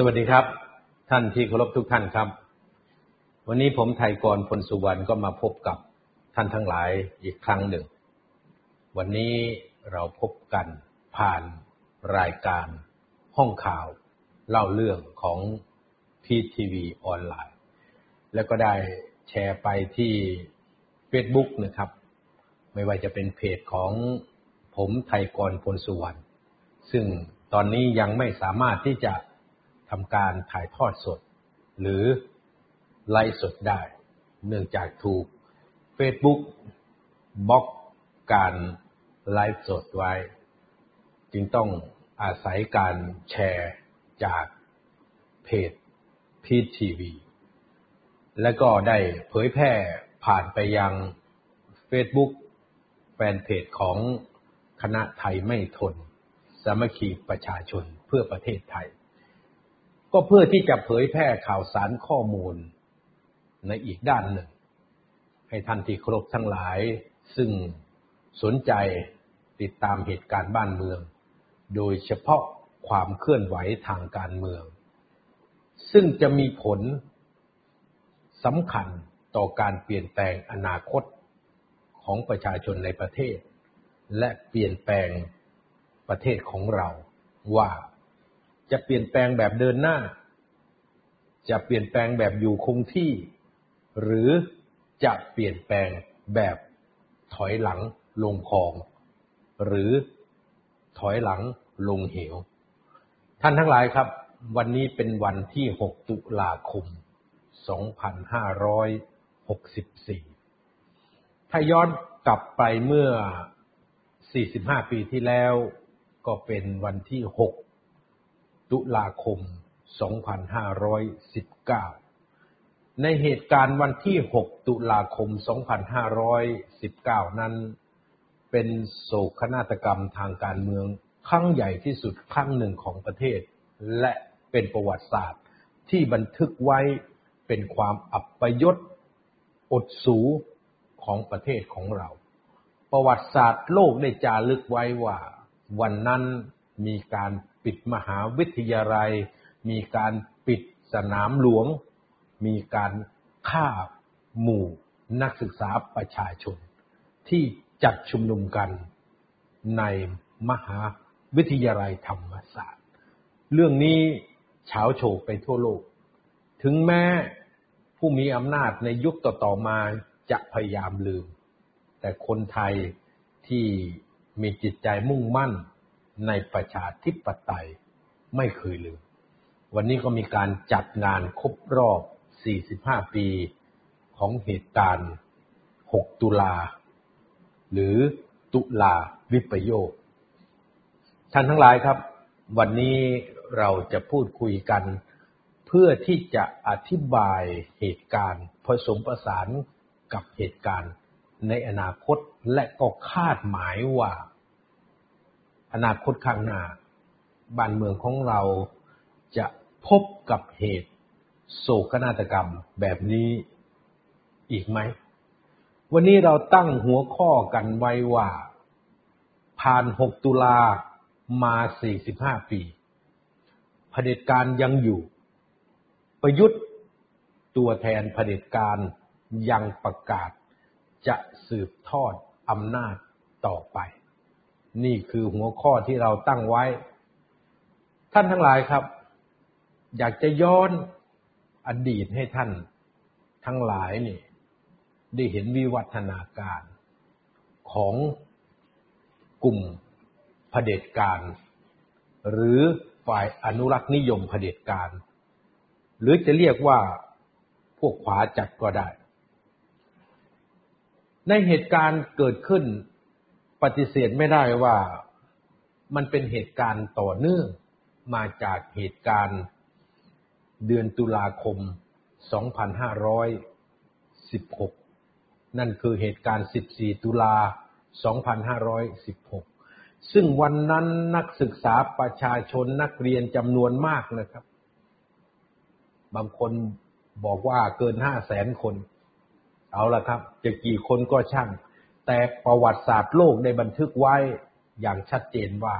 สวัสดีครับ ท่านที่เคารพทุกท่านครับ วันนี้ผมไทยกรพลสุวรรณก็มาพบกับท่านทั้งหลายอีกครั้งหนึ่ง วันนี้เราพบกันผ่านรายการห้องข่าวเล่าเรื่องของพีทีวีออนไลน์ แล้วก็ได้แชร์ไปที่ Facebook นะครับ ไม่ว่าจะเป็นเพจของผมไทยกรพลสุวรรณซึ่งตอนนี้ยังไม่สามารถที่จะ ทำการถ่ายทอดสด หรือไลฟ์สดได้ เนื่องจากถูก Facebook บล็อกการไลฟ์สดไว้ จึงต้องอาศัยการแชร์จากเพจพีทีวีและก็ได้เผยแพร่ผ่านไปยัง Facebook แฟนเพจของคณะไทยไม่ทน สามัคคีประชาชนเพื่อประเทศไทย ก็เพื่อที่จะเผยแพร่ข่าวสารข้อมูลในอีกด้านหนึ่ง ให้ท่านที่ครบทั้งหลาย ซึ่งสนใจติดตามเหตุการณ์บ้านเมือง โดยเฉพาะความเคลื่อนไหวทางการเมือง ซึ่งจะมีผลสำคัญต่อการเปลี่ยนแปลงอนาคตของประชาชนในประเทศ และเปลี่ยนแปลงประเทศของเราว่า จะเปลี่ยนแปลงแบบเดินหน้า จะเปลี่ยนแปลงแบบอยู่คงที่ หรือจะเปลี่ยนแปลงแบบถอยหลังลงคลอง หรือถอยหลังลงเหว ท่านทั้งหลายครับ วันนี้เป็นวันที่ 6 ตุลาคม 2564 ถ้าย้อนกลับไปเมื่อ 45 ปีที่แล้วก็เป็นวันที่ 6 ตุลาคม 2519 ในเหตุการณ์วันที่ 6 ตุลาคม 2519 นั้น เป็นโศกนาฏกรรมทางการเมืองครั้งใหญ่ที่สุดครั้งหนึ่งของประเทศ และเป็นประวัติศาสตร์ที่บันทึกไว้เป็นความอัปยศอดสูของประเทศของเรา ประวัติศาสตร์โลกได้จารึกไว้ว่า วันนั้น มีการปิดมหาวิทยาลัย มีการปิดสนามหลวง มีการฆ่าหมู่นักศึกษาประชาชน ที่จัดชุมนุมกันในมหาวิทยาลัยธรรมศาสตร์ เรื่องนี้เฉาโฉไปทั่วโลก ถึงแม้ผู้มีอำนาจในยุคต่อๆมาจะพยายามลืม แต่คนไทยที่มีจิตใจมุ่งมั่น ในประชาธิปไตยไม่เคยลืม วันนี้ก็มีการจัดงานครบรอบ 45 ปีของเหตุการณ์ 6 ตุลา หรือตุลาวิปโยค ท่านทั้งหลายครับ วันนี้เราจะพูดคุยกัน เพื่อที่จะอธิบายเหตุการณ์ ผสมประสานกับเหตุการณ์ในอนาคตและก็คาดหมายว่า อนาคตข้างหน้า บ้านเมืองของเราจะพบกับเหตุโศกนาฏกรรมแบบนี้อีกไหม วันนี้เราตั้งหัวข้อกันไว้ว่า ผ่าน 6 ตุลามา 45 ปีเผด็จการยังอยู่ ประยุทธ์ตัวแทนเผด็จการยังประกาศจะสืบทอดอำนาจต่อไป นี่คือหัวข้อที่เราตั้งไว้ ท่านทั้งหลายครับ อยากจะย้อนอดีตให้ท่านทั้งหลายนี่ได้เห็นวิวัฒนาการของกลุ่มเผด็จการ หรือฝ่ายอนุรักษ์นิยมเผด็จการ หรือจะเรียกว่าพวกขวาจัดก็ได้ ในเหตุการณ์เกิดขึ้น ปฏิเสธไม่ได้ว่ามันเป็นเหตุการณ์ต่อเนื่องมาจากเหตุการณ์เดือนตุลาคม 2516 นั่นคือเหตุการณ์ 14 ตุลา 2516 ซึ่งวันนั้นนักศึกษาประชาชนนักเรียนจำนวนมากนะครับ บางคนบอกว่าเกิน5แสนคน เอาละครับ จะกี่คนก็ช่าง แต่ประวัติศาสตร์โลกได้บันทึกไว้อย่างชัดเจนว่า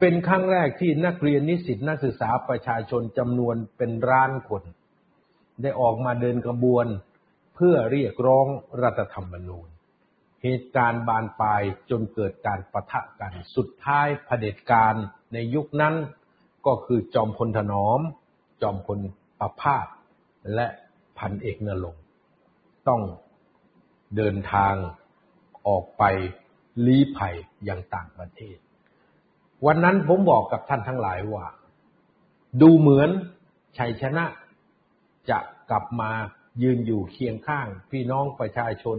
เป็นครั้งแรกที่นักเรียนนิสิตนักศึกษาประชาชนจำนวนเป็นร้านคน ได้ออกมาเดินกระบวน เพื่อเรียกร้องรัฐธรรมนูญ เหตุการณ์บานปลายจนเกิดการประทะกันสุดท้ายเผด็จการในยุคนั้นก็คือจอมพลถนอม จอมพลประภาสและพันเอกนรงต้องเดินทาง ออกไปลี้ภัยยังต่างประเทศ วันนั้นผมบอกกับท่านทั้งหลายว่า ดูเหมือนชัยชนะจะกลับมายืนอยู่เคียงข้าง พี่น้องประชาชน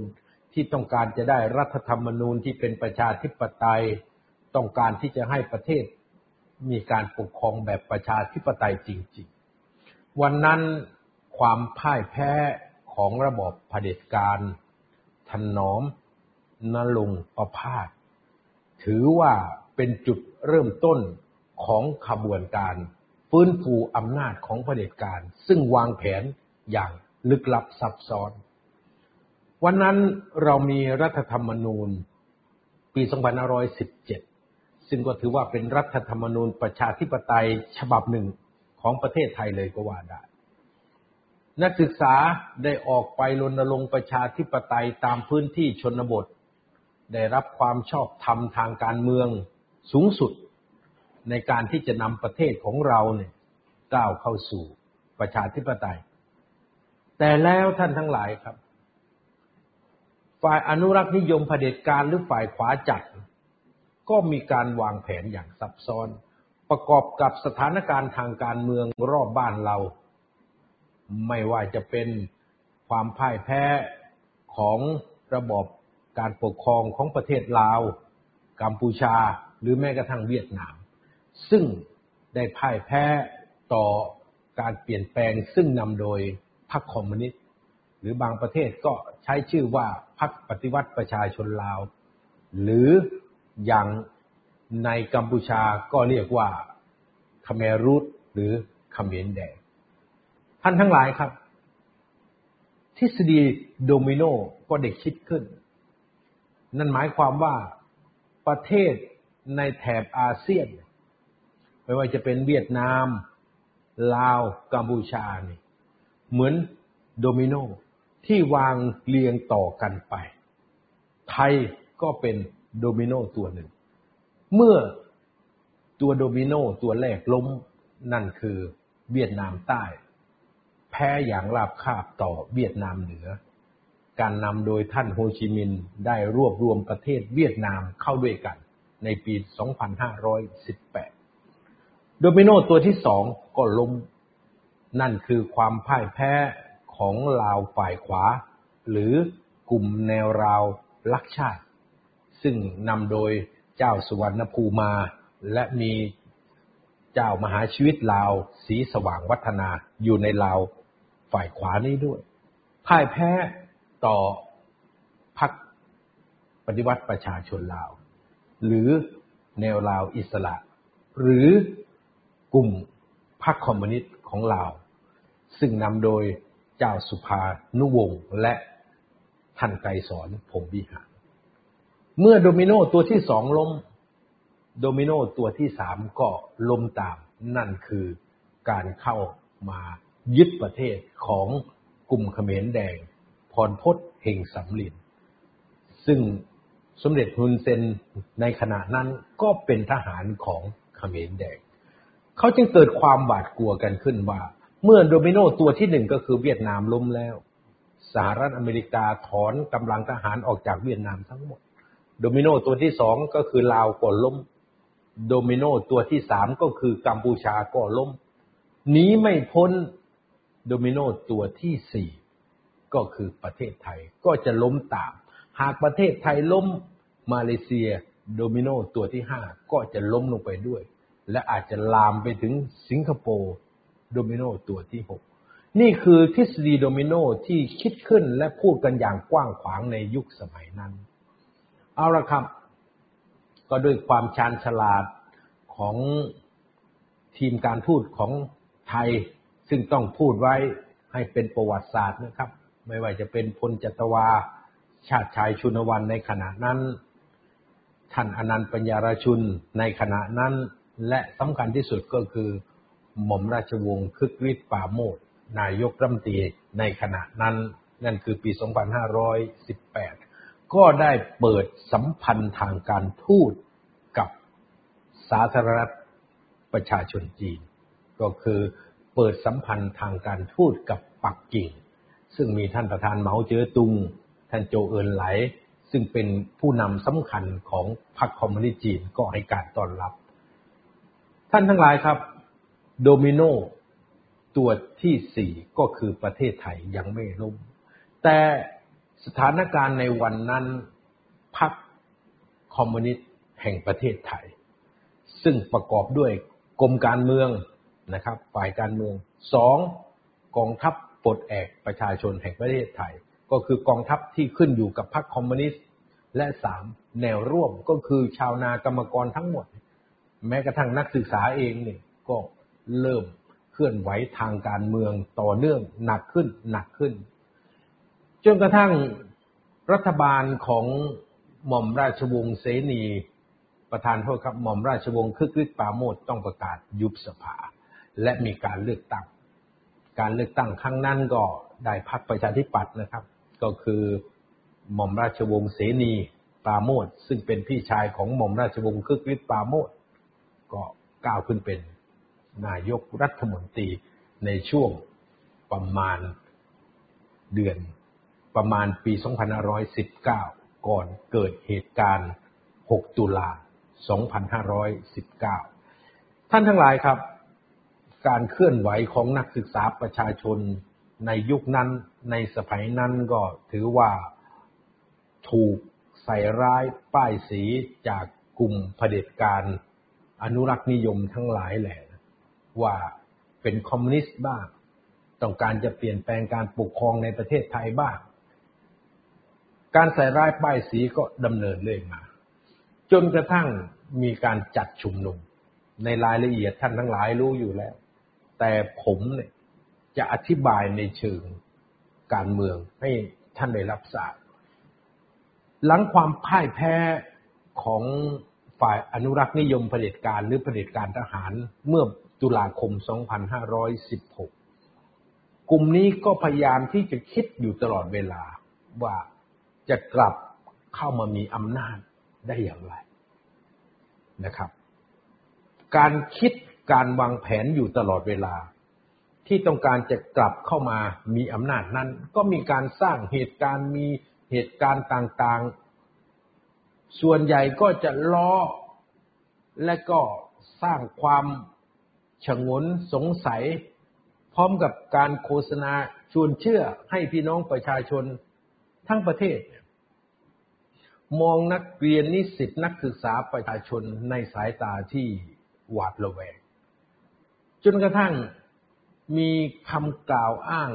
ที่ต้องการจะได้รัฐธรรมนูญที่เป็นประชาธิปไตย ต้องการที่จะให้ประเทศมีการปกครองแบบประชาธิปไตยจริง ๆ วันนั้นความพ่ายแพ้ของระบอบเผด็จการถนอม นลุงประพาสถือว่าเป็นจุดเริ่มต้นของขบวนการ ฟื้นฟูอำนาจของเผด็จการ ซึ่งวางแผนอย่างลึกลับซับซ้อน วันนั้นเรามีรัฐธรรมนูญปี 2517 ซึ่งก็ถือว่าเป็นรัฐธรรมนูญประชาธิปไตยฉบับหนึ่งของประเทศไทยเลยก็ว่าได้นักศึกษาได้ออกไปรณรงค์ประชาธิปไตยตามพื้นที่ชนบท ได้รับความชอบธรรมทางการเมืองสูงสุด ในการที่จะนำประเทศของเราเนี่ยก้าวเข้าสู่ประชาธิปไตย แต่แล้วท่านทั้งหลายครับ ฝ่ายอนุรักษ์นิยมเผด็จการหรือฝ่ายขวาจัด ก็มีการวางแผนอย่างซับซ้อน ประกอบกับสถานการณ์ทางการเมืองรอบบ้านเรา ไม่ว่าจะเป็นความพ่ายแพ้ของระบบ การปกครองของประเทศลาว กัมพูชา หรือแม้กระทั่งเวียดนาม ซึ่งได้พ่ายแพ้ต่อการเปลี่ยนแปลงซึ่งนำโดยพรรคคอมมิวนิสต์หรือบางประเทศก็ใช้ชื่อว่าพรรคปฏิวัติประชาชนลาว หรืออย่างในกัมพูชาก็เรียกว่าคเมรุตหรือเขมรแดงท่านทั้งหลายครับ ทฤษฎีโดมิโนก็ได้คิดขึ้น นั่นหมายความว่าประเทศในแถบอาเซียน ไม่ว่าจะเป็นเวียดนาม ลาว กัมพูชาเนี่ยเหมือนโดมิโนที่วางเรียงต่อกันไป ไทยก็เป็นโดมิโนตัวหนึ่ง เมื่อตัวโดมิโนตัวแรกล้มนั่นคือเวียดนามใต้ แพ้อย่างราบคาบต่อเวียดนามเหนือ การนำโดยท่านโฮจิมินห์ได้รวบรวมประเทศเวียดนามเข้าด้วยกันในปี 2518 โดมิโนตัวที่สองก็ล้ม นั่นคือความพ่ายแพ้ของลาวฝ่ายขวา หรือกลุ่มแนวราวลักชาติ ซึ่งนำโดยเจ้าสุวรรณภูมา และมีเจ้ามหาชีวิตลาวสีสว่างวัฒนาอยู่ในลาวฝ่ายขวานี้ด้วย พ่ายแพ้ ต่อพรรคปฏิวัติประชาชนลาว หรือแนวลาวอิสระ หรือกลุ่มพรรคคอมมิวนิสต์ของลาว ซึ่งนำโดยเจ้าสุภานุวงศ์และท่านไกสอนพมวิหาน เมื่อโดมิโนตัวที่สองล้ม โดมิโนตัวที่สามก็ล้มตาม นั่นคือการเข้ามายึดประเทศของกลุ่มเขมรแดง พรพศเฮงสำลินซึ่งสมเด็จฮุนเซนในขณะนั้นก็เป็นทหารของเขมรแดง เขาจึงเกิดความหวาดกลัวกันขึ้นว่า เมื่อโดมิโนตัวที่หนึ่งก็คือเวียดนามล้มแล้ว สหรัฐอเมริกาถอนกำลังทหารออกจากเวียดนามทั้งหมด โดมิโนตัวที่สองก็คือลาวก็ล้ม โดมิโนตัวที่สามก็คือกัมพูชาก็ล้มหนีไม่พ้นโดมิโนตัวที่สี่ ก็คือประเทศไทยก็จะล้มตาม หากประเทศไทยล้มมาเลเซียโดมิโนตัวที่ห้าก็จะล้มลงไปด้วย และอาจจะลามไปถึงสิงคโปร์โดมิโนตัวที่หกนี่คือทฤษฎีโดมิโนที่คิดขึ้นและพูดกันอย่างกว้างขวางในยุคสมัยนั้น เอาละครับ ก็ด้วยความชาญฉลาดของทีมการทูตของไทยซึ่งต้องพูดไว้ให้เป็นประวัติศาสตร์นะครับ ไม่ว่าจะเป็นพลจัตวา ชาติชายชุนวันในขณะนั้น ท่านอนันต์ปัญญารชุนในขณะนั้น และสำคัญที่สุดก็คือหม่อมราชวงศ์คึกฤทธิ์ปราโมทนายกรัฐมนตรีในขณะนั้น นั่นคือปี 2518 ก็ได้เปิดสัมพันธ์ทางการทูตกับสาธารณรัฐประชาชนจีน ก็คือเปิดสัมพันธ์ทางการทูตกับปักกิ่ง ซึ่งมีท่านประธานเหมาเจ๋อตุง ท่านโจเอินไหล ซึ่งเป็นผู้นำสำคัญของพรรคคอมมิวนิสต์จีนก็ให้การต้อนรับ ท่านทั้งหลายครับ โดมิโนตัวที่สี่ก็คือประเทศไทยยังไม่ล่มแต่สถานการณ์ในวันนั้นพรรคคอมมิวนิสต์แห่งประเทศไทย ซึ่งประกอบด้วยกรมการเมืองนะครับ ฝ่ายการเมืองสองกองทัพ ปลดแอกประชาชนแห่งประเทศไทย ก็คือกองทัพที่ขึ้นอยู่กับพรรคคอมมิวนิสต์และสามแนวร่วมก็คือชาวนากรรมกรทั้งหมด แม้กระทั่งนักศึกษาเองเนี่ยก็เริ่มเคลื่อนไหวทางการเมืองต่อเนื่องหนักขึ้นหนักขึ้น จนกระทั่งรัฐบาลของหม่อมราชวงศ์เสนีประธานโทษครับหม่อมราชวงศ์คึกฤทธิ์ปาโมทต้องประกาศยุบสภา และมีการเลือกตั้ง การเลือกตั้งครั้งนั้นก็ได้พรรคประชาธิปัตย์นะครับ ก็คือหม่อมราชวงศ์เสนีปราโมทซึ่งเป็นพี่ชายของหม่อมราชวงศ์คึกฤทธิ์ปราโมทก็ก้าวขึ้นเป็นนายกรัฐมนตรีในช่วงประมาณเดือนประมาณปี 2519 ก่อนเกิดเหตุการณ์ 6 ตุลา 2519 ท่านทั้งหลายครับ การเคลื่อนไหวของนักศึกษาประชาชนในยุคนั้นในสมัยนั้นก็ถือว่าถูกใส่ร้ายป้ายสีจากกลุ่มเผด็จการอนุรักษ์นิยมทั้งหลายแหละ ว่าเป็นคอมมิวนิสต์บ้าง ต้องการจะเปลี่ยนแปลงการปกครองในประเทศไทยบ้าง การใส่ร้ายป้ายสีก็ดำเนินเรื่อยมา จนกระทั่งมีการจัดชุมนุม ในรายละเอียดท่านทั้งหลายรู้อยู่แล้ว แต่ผมเนี่ยจะอธิบายในเชิงการเมืองให้ท่านได้รับทราบ หลังความพ่ายแพ้ของฝ่ายอนุรักษ์นิยมเผด็จการหรือเผด็จการทหารเมื่อตุลาคม 2516 กลุ่มนี้ก็พยายามที่จะคิดอยู่ตลอดเวลาว่าจะกลับเข้ามามีอำนาจได้อย่างไรนะครับ การคิด การวางแผนอยู่ตลอดเวลา ที่ต้องการจะกลับเข้ามามีอำนาจนั้น ก็มีการสร้างเหตุการณ์มีเหตุการณ์ต่างๆ ส่วนใหญ่ก็จะล้อและก็สร้างความฉงนสงสัย พร้อมกับการโฆษณาชวนเชื่อให้พี่น้องประชาชนทั้งประเทศ มองนักเรียนนิสิตนักศึกษาประชาชนในสายตาที่หวาดระแวง จนกระทั่งมีคำกล่าวอ้าง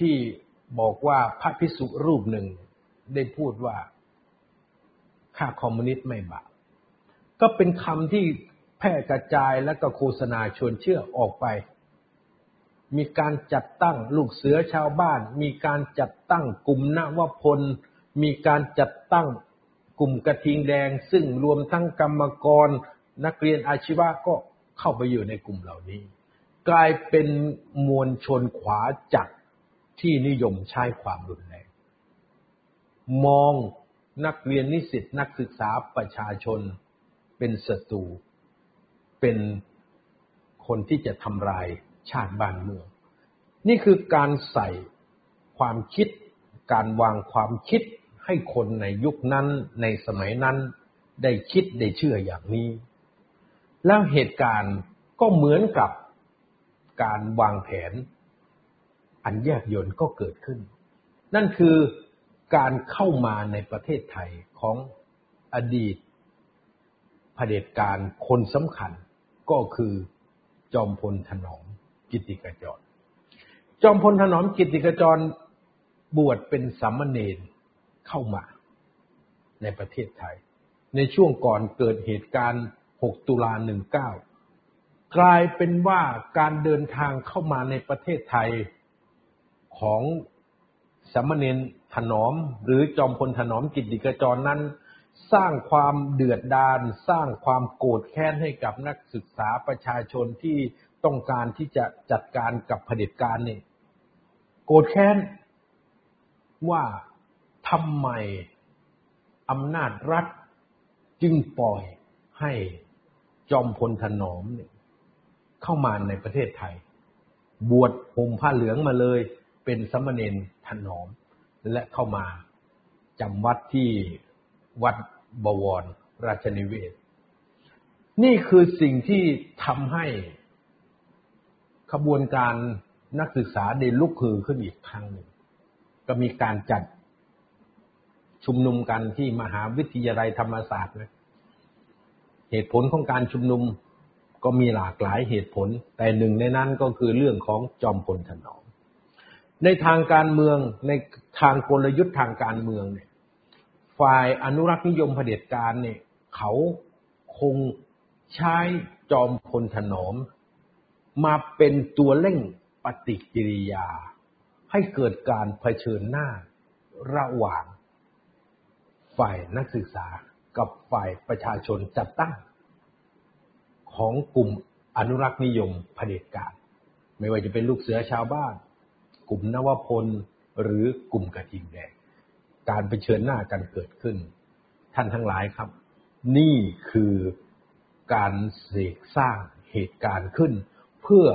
ที่บอกว่าพระพิสุรูปหนึ่งได้พูดว่าข้าคอมมิวนิสต์ไม่บาปก็เป็นคำที่แพร่กระจายและก็โฆษณาชวนเชื่อออกไป มีการจัดตั้งลูกเสือชาวบ้าน มีการจัดตั้งกลุ่มนวพล มีการจัดตั้งกลุ่มกระทิงแดง ซึ่งรวมทั้งกรรมกร นักเรียนอาชีวะก็ เข้าไปอยู่ในกลุ่มเหล่านี้ กลายเป็นมวลชนขวาจัดที่นิยมใช้ความรุนแรง มองนักเรียนนิสิตนักศึกษาประชาชนเป็นศัตรู เป็นคนที่จะทำลายชาติบ้านเมือง นี่คือการใส่ความคิด การวางความคิดให้คนในยุคนั้นในสมัยนั้นได้คิดได้เชื่ออย่างนี้ แล้วเหตุการณ์ก็เหมือนกับการวางแผน อันแยบยนก็เกิดขึ้น นั่นคือการเข้ามาในประเทศไทยของอดีตเผด็จการคนสำคัญก็คือจอมพลถนอมกิติกจร จอมพลถนอมกิติกจรบวชเป็นสามเณรเข้ามาในประเทศไทย ในช่วงก่อนเกิดเหตุการณ์ 6 ตุลา 19 กลายเป็นว่าการเดินทางเข้ามาในประเทศไทยของสามเณรถนอม หรือจอมพลถนอมกิติกจรนั้น สร้างความเดือดดาลสร้างความโกรธแค้นให้กับนักศึกษาประชาชนที่ต้องการที่จะจัดการกับเผด็จการนี่โกรธแค้นว่าทำไมอำนาจรัฐจึงปล่อยให้ จอมพลถนอมเนี่ยเข้ามาในประเทศไทย บวชห่มผ้าเหลืองมาเลยเป็นสมณเณรถนอม และเข้ามาจำวัดที่วัดบวรราชนิเวศ นี่คือสิ่งที่ทำให้ขบวนการนักศึกษาได้ลุกฮือขึ้นอีกครั้งหนึ่ง ก็มีการจัดชุมนุมกันที่มหาวิทยาลัยธรรมศาสตร์นะ เหตุผลของการชุมนุมก็มีหลากหลายเหตุผล แต่หนึ่งในนั้นก็คือเรื่องของจอมพลถนอม ในทางการเมืองในทางกลยุทธ์ทางการเมืองเนี่ยฝ่ายอนุรักษ์นิยมเผด็จการเนี่ยเขาคงใช้จอมพลถนอม มาเป็นตัวเร่งปฏิกิริยา ให้เกิดการเผชิญหน้าระหว่างฝ่ายนักศึกษา กับฝ่ายประชาชนจัดตั้ง ของกลุ่มอนุรักษ์นิยมเผด็จการไม่ว่าจะเป็นลูกเสือชาวบ้าน กลุ่มนวพลหรือกลุ่มกระทิงแดงการเผชิญหน้ากันเกิดขึ้น ท่านทั้งหลายครับ นี่คือการเสกสร้างเหตุการณ์ขึ้น เพื่อ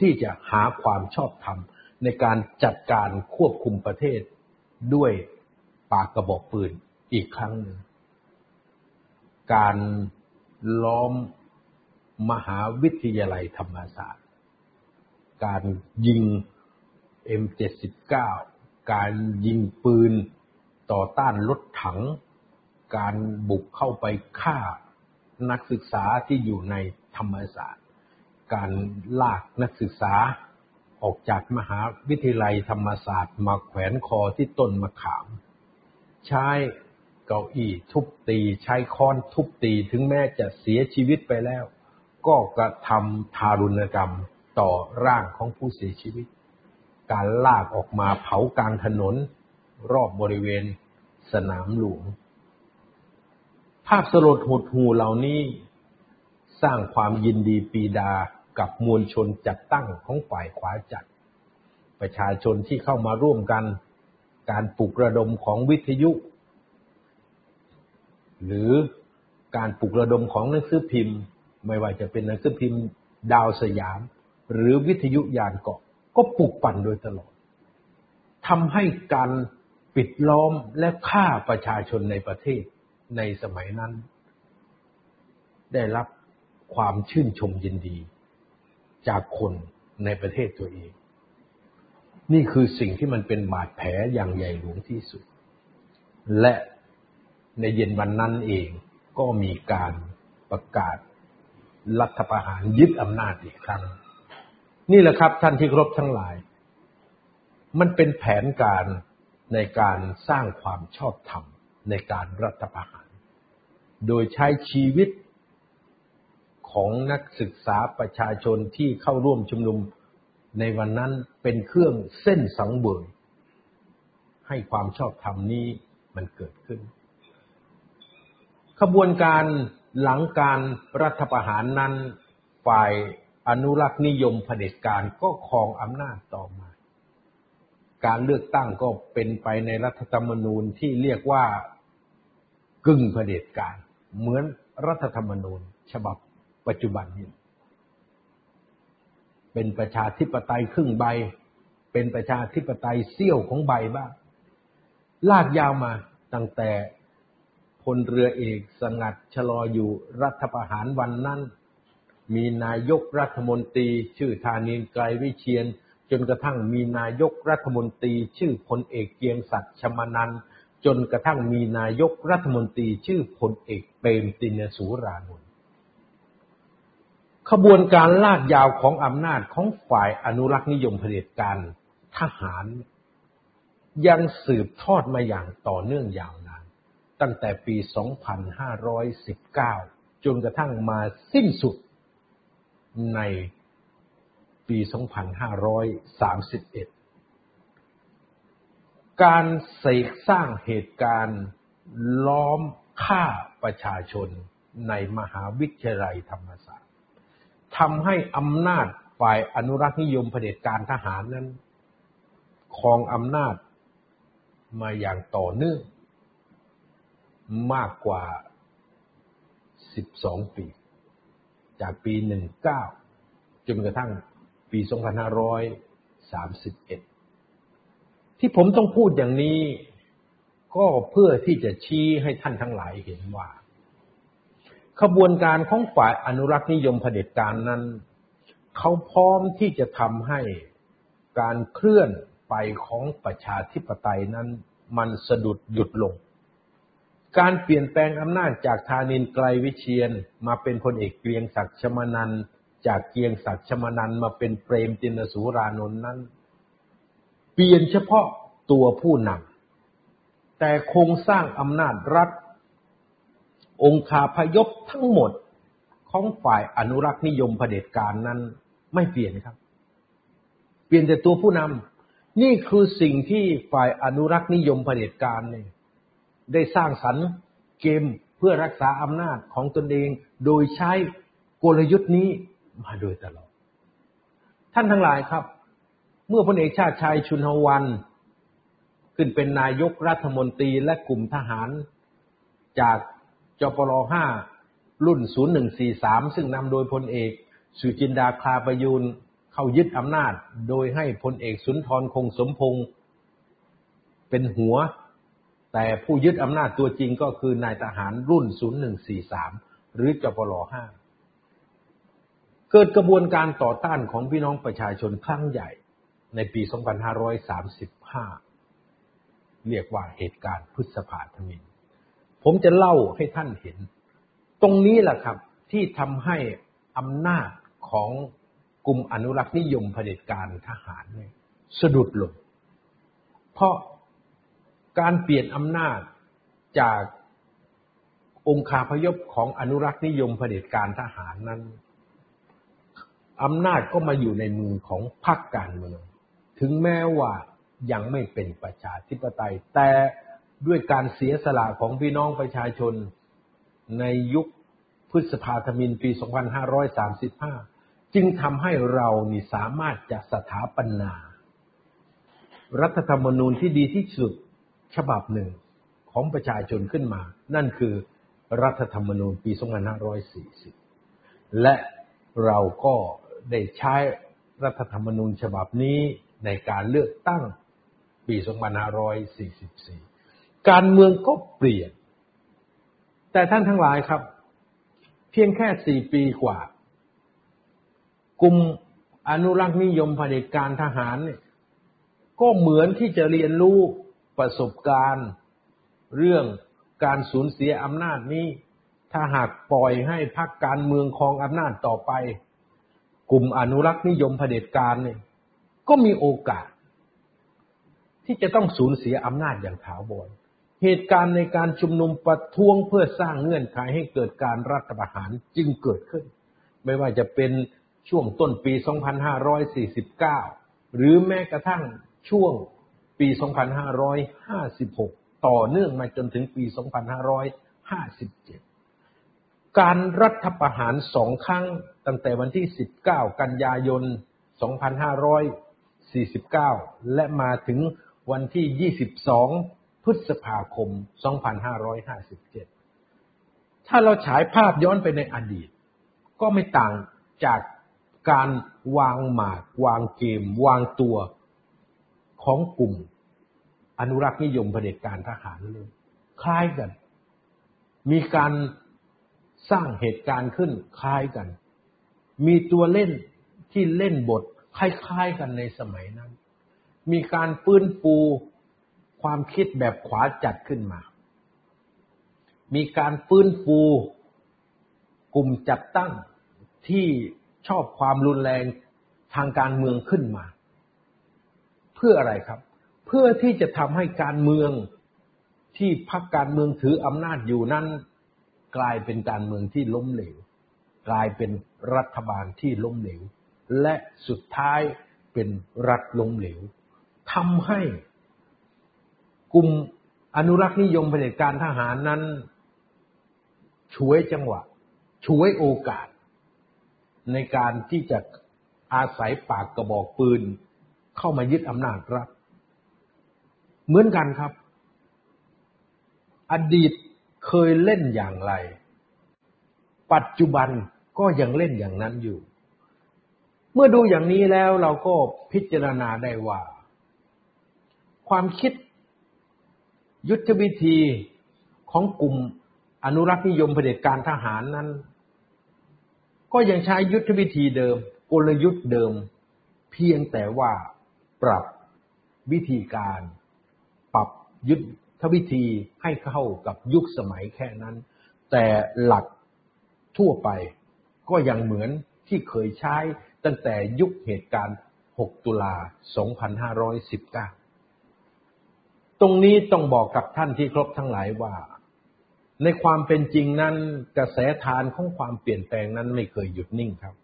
ที่จะหาความชอบธรรมในการจัดการควบคุมประเทศด้วยปากกระบอกปืนอีกครั้งหนึ่ง การล้อมมหาวิทยาลัยธรรมศาสตร์ การยิง M79 การยิงปืนต่อต้านรถถัง การบุกเข้าไปฆ่านักศึกษาที่อยู่ในธรรมศาสตร์ การลากนักศึกษาออกจากมหาวิทยาลัยธรรมศาสตร์ มาแขวนคอที่ต้นมะขาม ใช้ เก้าอี้ทุบตีใช้ค้อนทุบตีถึงแม้จะเสียชีวิตไปแล้ว ก็กระทำทารุณกรรมต่อร่างของผู้เสียชีวิต การลากออกมาเผากลางถนน รอบบริเวณสนามหลวง ภาพสลดหดหูเหล่านี้ สร้างความยินดีปีดากับมวลชนจัดตั้งของฝ่ายขวาจัด ประชาชนที่เข้ามาร่วมกัน การปลุกระดมของวิทยุ หรือการปลุกระดมของหนังสือพิมพ์ ไม่ว่าจะเป็นหนังสือพิมพ์ ดาวสยาม หรือวิทยุยานเกาะ ก็ปลุกปั่นโดยตลอดทำให้การปิดล้อมและฆ่าประชาชนในประเทศในสมัยนั้น ได้รับความชื่นชมยินดี จากคนในประเทศตัวเอง นี่คือสิ่งที่มันเป็นบาดแผลอย่างใหญ่หลวงที่สุด และ ในเย็นวันนั้นเองก็มีการประกาศรัฐประหารยึดอำนาจอีกครั้ง นี่แหละครับท่านที่ครบทั้งหลาย มันเป็นแผนการในการสร้างความชอบธรรมในการรัฐประหาร โดยใช้ชีวิตของนักศึกษาประชาชนที่เข้าร่วมชุมนุมในวันนั้นเป็นเครื่องเส้นสังเวยให้ความชอบธรรมนี้มันเกิดขึ้น ขบวนการหลังการรัฐประหารนั้น ฝ่ายอนุรักษ์นิยมเผด็จการก็ครองอำนาจต่อมา การเลือกตั้งก็เป็นไปในรัฐธรรมนูญที่เรียกว่ากึ่งเผด็จการ เหมือนรัฐธรรมนูญ ฉบับปัจจุบันนี้ เป็นประชาธิปไตยครึ่งใบ เป็นประชาธิปไตยเสี้ยวของใบบ้างลากยาวมาตั้งแต่ ลเรือเอกสงัดชะลออยู่ รัฐประหารวันนั้นมีนายกรัฐมนตรี ชื่อธานินไกรวิเชียน จนกระทั่งมีนายกรัฐมนตรี ชื่อพลเอกเกียงศักดิ์ชมานันจนกระทั่งมีนายกรัฐมนตรี ชื่อพลเอกเปรมตินสูรานนท์ขบวนการลากยาวของอำนาจของฝ่ายอนุรักษ์นิยมเผด็จการทหาร ยังสืบทอดมาอย่างต่อเนื่องยาวนาน ตั้งแต่ปี 2519 จนกระทั่งมาสิ้นสุดในปี 2531 การเสกสร้างเหตุการณ์ล้อมฆ่าประชาชนในมหาวิทยาลัยธรรมศาสตร์ทำให้อำนาจฝ่ายอนุรักษ์นิยมเผด็จการทหารนั้นครองอำนาจมาอย่างต่อเนื่อง มากกว่า 12 ปี จากปี 19 จนกระทั่งปี 2531 ที่ผมต้องพูดอย่างนี้ ก็เพื่อที่จะชี้ให้ท่านทั้งหลายเห็นว่า ขบวนการของฝ่ายอนุรักษ์นิยมเผด็จการนั้น เขาพร้อมที่จะทำให้การเคลื่อนไปของประชาธิปไตยนั้น มันสะดุดหยุดลง การเปลี่ยนแปลงอำนาจจากธานินไกรวิเชียนมาเป็นพลเอกเกรียงศักดิ์ชมานันจากเกรียงศักดิ์ชมานันมาเป็นเปรมตินสูรานนท์นั้น เปลี่ยนเฉพาะตัวผู้นำแต่โครงสร้างอำนาจรัฐ องคาพยพทั้งหมดของฝ่ายอนุรักษ์นิยมเผด็จการนั้น ไม่เปลี่ยนครับ เปลี่ยนแต่ตัวผู้นำนี่คือสิ่งที่ฝ่ายอนุรักษ์นิยมเผด็จการเนี่ย ได้สร้างสรรค์เกมเพื่อรักษาอำนาจของตนเอง โดยใช้กลยุทธ์นี้มาโดยตลอด ท่านทั้งหลายครับ เมื่อพลเอกชาติชายชุนหวัน ขึ้นเป็นนายกรัฐมนตรีและกลุ่มทหาร จากจปร5รุ่น 0143 ซึ่งนำโดยพลเอกสุจินดาคลาประยูนเข้ายึดอำนาจ โดยให้พลเอกสุนทรคงสมพงศ์เป็นหัว แต่ผู้ยึดอำนาจตัวจริงก็คือนายทหารรุ่น 0143 หรือจปร5เกิดกระบวนการต่อต้านของพี่น้องประชาชนครั้งใหญ่ในปี 2535 เรียกว่าเหตุการณ์พฤษภาธมิน ผมจะเล่าให้ท่านเห็น ตรงนี้แหละครับที่ทำให้อำนาจของกลุ่มอนุรักษ์นิยมเผด็จการทหารเนี่ยสะดุดลง เพราะ การเปลี่ยนอำนาจจากองคาพยพของอนุรักษ์นิยมเผด็จการทหารนั้นอำนาจก็มาอยู่ในมือของพรรคการเมือง ถึงแม้ว่ายังไม่เป็นประชาธิปไตย แต่ด้วยการเสียสละของพี่น้องประชาชนในยุคพฤษภาธมินปี 2535 จึงทำให้เรานี่สามารถจะสถาปนา รัฐธรรมนูญที่ดีที่สุด ฉบับหนึ่งของประชาชนขึ้นมา นั่นคือรัฐธรรมนูญปี 2540 และเราก็ได้ใช้รัฐธรรมนูญฉบับนี้ในการเลือกตั้งปี 2544 การเมืองก็เปลี่ยน แต่ท่านทั้งหลายครับ เพียงแค่สี่ปีกว่า กลุ่มอนุรักษ์นิยมเผด็จการทหารเนี่ยก็เหมือนที่จะเรียนรู้ ประสบการณ์ เรื่องการสูญเสียอำนาจนี้ ถ้าหากปล่อยให้พรรคการเมืองครองอำนาจต่อไป กลุ่มอนุรักษ์นิยมเผด็จการเนี่ย ก็มีโอกาส ที่จะต้องสูญเสียอำนาจอย่างถาวรเหตุการณ์ในการชุมนุมประท้วงเพื่อสร้างเงื่อนไขให้เกิดการรัฐประหารจึงเกิดขึ้น ไม่ว่าจะเป็นช่วงต้นปี 2549 หรือแม้กระทั่งช่วง ปี 2556 ต่อเนื่องมาจนถึงปี 2557 การรัฐประหารสองครั้งตั้งแต่วันที่ 19 กันยายน 2549 และมาถึงวันที่ 22 พฤษภาคม 2557 ถ้าเราฉายภาพย้อนไปในอดีต ก็ไม่ต่างจากการวางหมาก วางเกม วางตัวของกลุ่ม อนุรักษ์นิยมเผด็จการทหารเลยคล้ายกัน มีการสร้างเหตุการณ์ขึ้นคล้ายกัน มีตัวเล่นที่เล่นบทคล้ายๆกันในสมัยนั้น มีการฟื้นฟูความคิดแบบขวาจัดขึ้นมา มีการฟื้นฟูกลุ่มจัดตั้งที่ชอบความรุนแรงทางการเมืองขึ้นมา เพื่ออะไรครับ เพื่อที่จะทำให้การเมืองที่พรรคการเมืองถืออำนาจอยู่นั้น กลายเป็นการเมืองที่ล้มเหลว กลายเป็นรัฐบาลที่ล้มเหลว และสุดท้ายเป็นรัฐล้มเหลวทำให้กลุ่มอนุรักษ์นิยมเผด็จการทหารนั้นช่วยจังหวะช่วยโอกาส ในการที่จะอาศัยปากกระบอกปืน เข้ามายึดอำนาจรัฐ เหมือนกันครับ อดีตเคยเล่นอย่างไร ปัจจุบันก็ยังเล่นอย่างนั้นอยู่ เมื่อดูอย่างนี้แล้วเราก็พิจารณาได้ว่า ความคิดยุทธวิธีของกลุ่มอนุรักษ์นิยมเผด็จการทหารนั้น ก็ยังใช้ยุทธวิธีเดิม กลยุทธ์เดิม เพียงแต่ว่าปรับวิธีการ ปรับยุทธวิธีให้เข้ากับยุคสมัยแค่นั้น แต่หลักทั่วไปก็ยังเหมือนที่เคยใช้ตั้งแต่ยุคเหตุการณ์ 6 ตุลา 2519 ตรงนี้ต้องบอกกับท่านที่ครบทั้งหลายว่า ในความเป็นจริงนั้นกระแสทานของความเปลี่ยนแปลงนั้นไม่เคยหยุดนิ่งครับ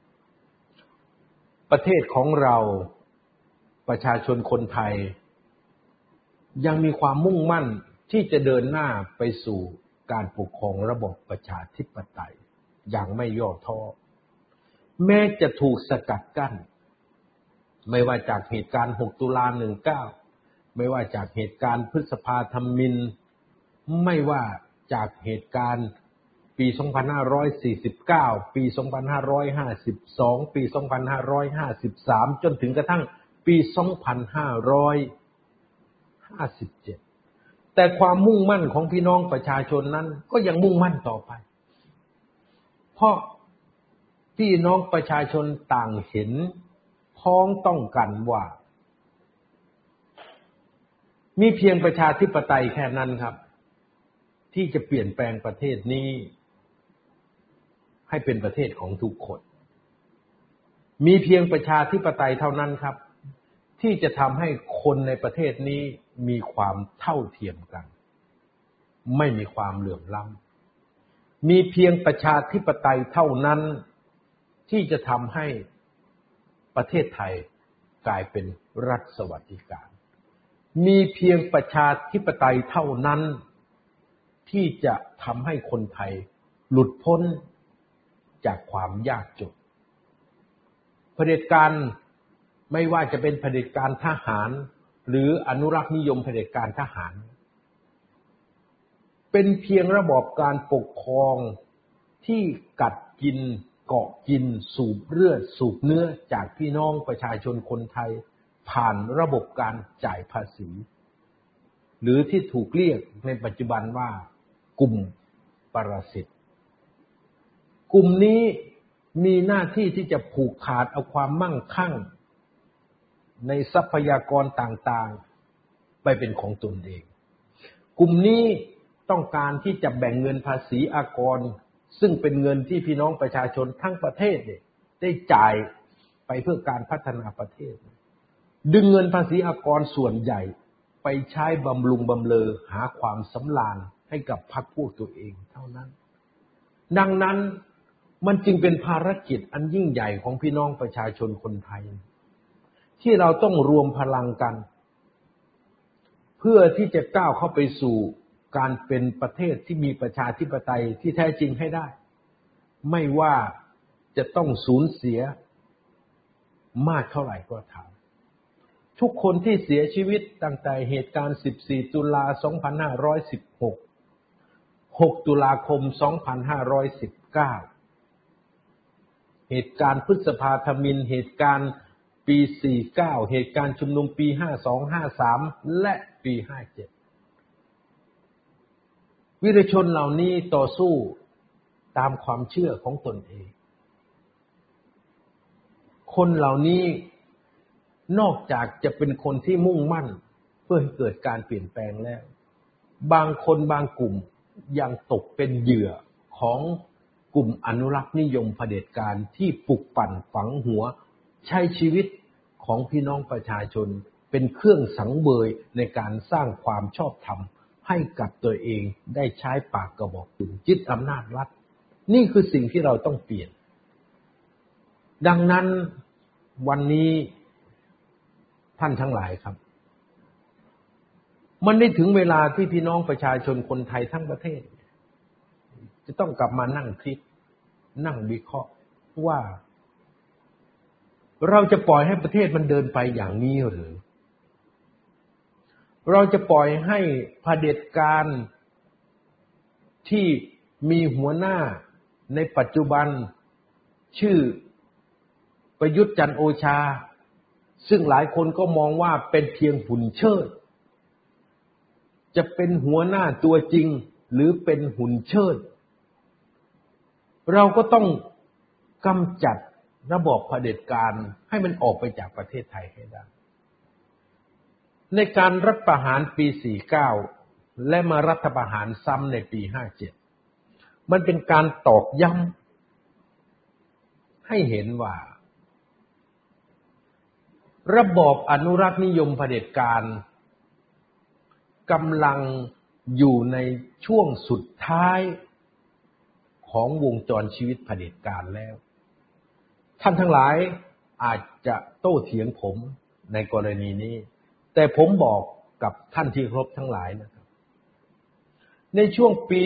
ประเทศของเราประชาชนคนไทย ยังมีความมุ่งมั่นที่จะเดินหน้าไปสู่การปกครองระบบประชาธิปไตย อย่างไม่ย่อท้อแม้จะถูกสกัดกั้น ไม่ว่าจากเหตุการณ์ 6 ตุลา 19 ไม่ว่าจากเหตุการณ์พฤษภาธรรมิน ไม่ว่าจากเหตุการณ์ปี 2549 ปี 2552 ปี 2553 จนถึงกระทั่งปี 255 2557แต่ความมุ่งมั่นของพี่น้องประชาชนนั้น ก็ยังมุ่งมั่นต่อไป เพราะพี่น้องประชาชนต่างเห็นพ้องต้องกันว่า มีเพียงประชาธิปไตยแค่นั้นครับ ที่จะเปลี่ยนแปลงประเทศนี้ ให้เป็นประเทศของทุกคน มีเพียงประชาธิปไตยเท่านั้นครับ ที่จะทำให้คนในประเทศนี้ มีความเท่าเทียมกัน ไม่มีความเหลื่อมล้ำมีเพียงประชาธิปไตยเท่านั้นที่จะทำให้ประเทศไทยกลายเป็นรัฐสวัสดิการ มีเพียงประชาธิปไตยเท่านั้น ที่จะทำให้คนไทยหลุดพ้นจากความยากจนเผด็จการไม่ว่าจะเป็นเผด็จการทหาร หรืออนุรักษ์นิยมเผด็จการทหาร เป็นเพียงระบอบการปกครองที่กัดกินเกาะกินสูบเลือดสูบเนื้อจากพี่น้องประชาชนคนไทย ผ่านระบบการจ่ายภาษี หรือที่ถูกเรียกในปัจจุบันว่ากลุ่มปรสิตกลุ่มนี้มีหน้าที่ที่จะผูกขาดเอาความมั่งคั่ง ในทรัพยากรต่างๆ ไปเป็นของตนเอง กลุ่มนี้ต้องการที่จะแบ่งเงินภาษีอากร ซึ่งเป็นเงินที่พี่น้องประชาชนทั้งประเทศได้จ่ายไปเพื่อการพัฒนาประเทศ ดึงเงินภาษีอากรส่วนใหญ่ไปใช้บำรุงบำเลอหาความสำราญให้กับพรรคพวกตัวเองเท่านั้น ดังนั้นมันจึงเป็นภารกิจอันยิ่งใหญ่ของพี่น้องประชาชนคนไทย ที่เราต้องรวมพลังกัน เพื่อที่จะก้าวเข้าไปสู่การเป็นประเทศที่มีประชาธิปไตยที่แท้จริงให้ได้ ไม่ว่าจะต้องสูญเสียมากเท่าไหร่ก็ตามทุกคนที่เสียชีวิตตั้งแต่เหตุการณ์ 14 ตุลา 2516 6 ตุลาคม 2519 เหตุการณ์พฤษภาธมิน เหตุการณ์ ปี 49 เหตุการณ์ชุมนุมปี 52 53 และปี 57 วิรชนเหล่านี้ต่อสู้ตามความเชื่อของตนเอง คนเหล่านี้นอกจากจะเป็นคนที่มุ่งมั่น เพื่อให้เกิดการเปลี่ยนแปลงแล้ว บางคนบางกลุ่มยังตกเป็นเหยื่อของกลุ่มอนุรักษ์นิยมเผด็จการที่ปลุกปั่นฝังหัว ใช้ชีวิตของพี่น้องประชาชนเป็นเครื่องสังเวยในการสร้างความชอบธรรมให้กับตัวเองได้ใช้ปากกระบอกปืนยึดอำนาจรัฐ นี่คือสิ่งที่เราต้องเปลี่ยน ดังนั้นวันนี้ท่านทั้งหลายครับ มันได้ถึงเวลาที่พี่น้องประชาชนคนไทยทั้งประเทศ จะต้องกลับมานั่งคิด นั่งวิเคราะห์ว่า เราจะปล่อยให้ประเทศมันเดินไปอย่างนี้หรือ เราจะปล่อยให้เผด็จการที่มีหัวหน้าในปัจจุบันชื่อประยุทธ์จันโอชา ซึ่งหลายคนก็มองว่าเป็นเพียงหุ่นเชิด จะเป็นหัวหน้าตัวจริงหรือเป็นหุ่นเชิด เราก็ต้องกำจัด ระบอบเผด็จการให้มันออกไปจากประเทศไทยให้ได้ ในการรัฐประหารปี 49 และมารัฐประหารซ้ำในปี 57 มันเป็นการตอกย้ำให้เห็นว่า ระบอบอนุรักษ์นิยมเผด็จการกำลังอยู่ในช่วงสุดท้ายของวงจรชีวิตเผด็จการแล้ว ท่านทั้งหลายอาจจะโต้เถียงผมในกรณีนี้ แต่ผมบอกกับท่านที่ครบทั้งหลายนะครับ ในช่วงปี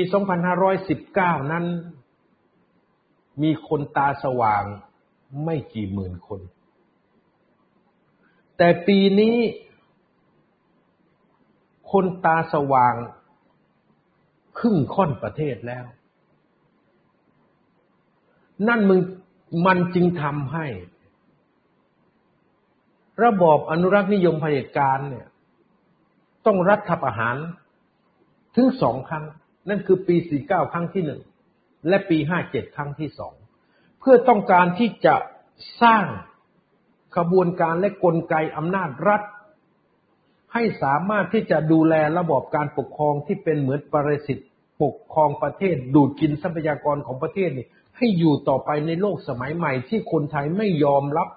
2519 นั้น มีคนตาสว่างไม่กี่หมื่นคน แต่ปีนี้ คนตาสว่างครึ่งค่อนประเทศแล้ว นั่นมึง มันจึงทำให้ ระบอบอนุรักษ์นิยมเผด็จการเนี่ย ต้องรัฐประหารถึงสองครั้ง นั่นคือปี 49 ครั้งที่หนึ่ง และปี 57 ครั้งที่สอง เพื่อต้องการที่จะสร้างขบวนการและกลไกอำนาจรัฐ ให้สามารถที่จะดูแลระบอบการปกครองที่เป็นเหมือนปรสิตปกครองประเทศ ดูดกินทรัพยากรของประเทศนี่ ให้อยู่ต่อไปในโลกสมัยใหม่ ที่คนไทยไม่ยอมรับ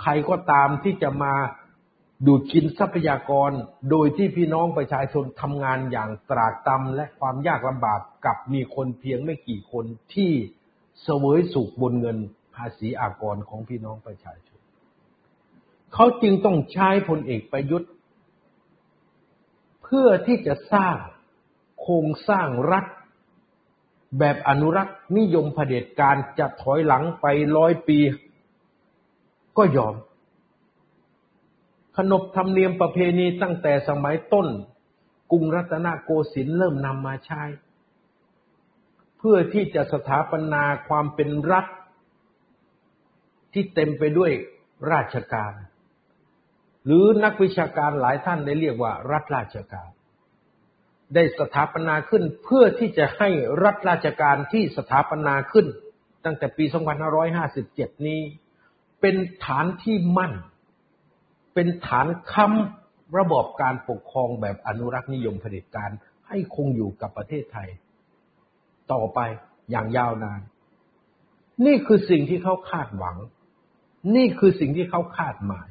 ใครก็ตามที่จะมาดูดกินทรัพยากร โดยที่พี่น้องประชาชนทำงานอย่างตรากตรำและความยากลำบากกับมีคนเพียงไม่กี่คนที่เสวยสุขบนเงินภาษีอากรของพี่น้องประชาชน เขาจึงต้องใช้พลเอกประยุทธ์ เพื่อที่จะสร้างโครงสร้างรัฐ แบบอนุรักษ์นิยมเผด็จการจะถอยหลังไปร้อยปีก็ยอม ขนบธรรมเนียมประเพณีตั้งแต่สมัยต้น กรุงรัตนโกสินทร์เริ่มนำมาใช้ เพื่อที่จะสถาปนาความเป็นรัฐ ที่เต็มไปด้วยราชการ หรือนักวิชาการหลายท่านได้เรียกว่ารัฐราชการ ได้สถาปนาขึ้นเพื่อที่จะให้รัฐราชการที่สถาปนาขึ้น ตั้งแต่ปี 2557 นี้ เป็นฐานที่มั่น เป็นฐานค้ำระบอบการปกครองแบบอนุรักษ์นิยมเผด็จการให้คงอยู่กับประเทศไทย ต่อไปอย่างยาวนาน นี่คือสิ่งที่เขาคาดหวัง นี่คือสิ่งที่เขาคาดหมาย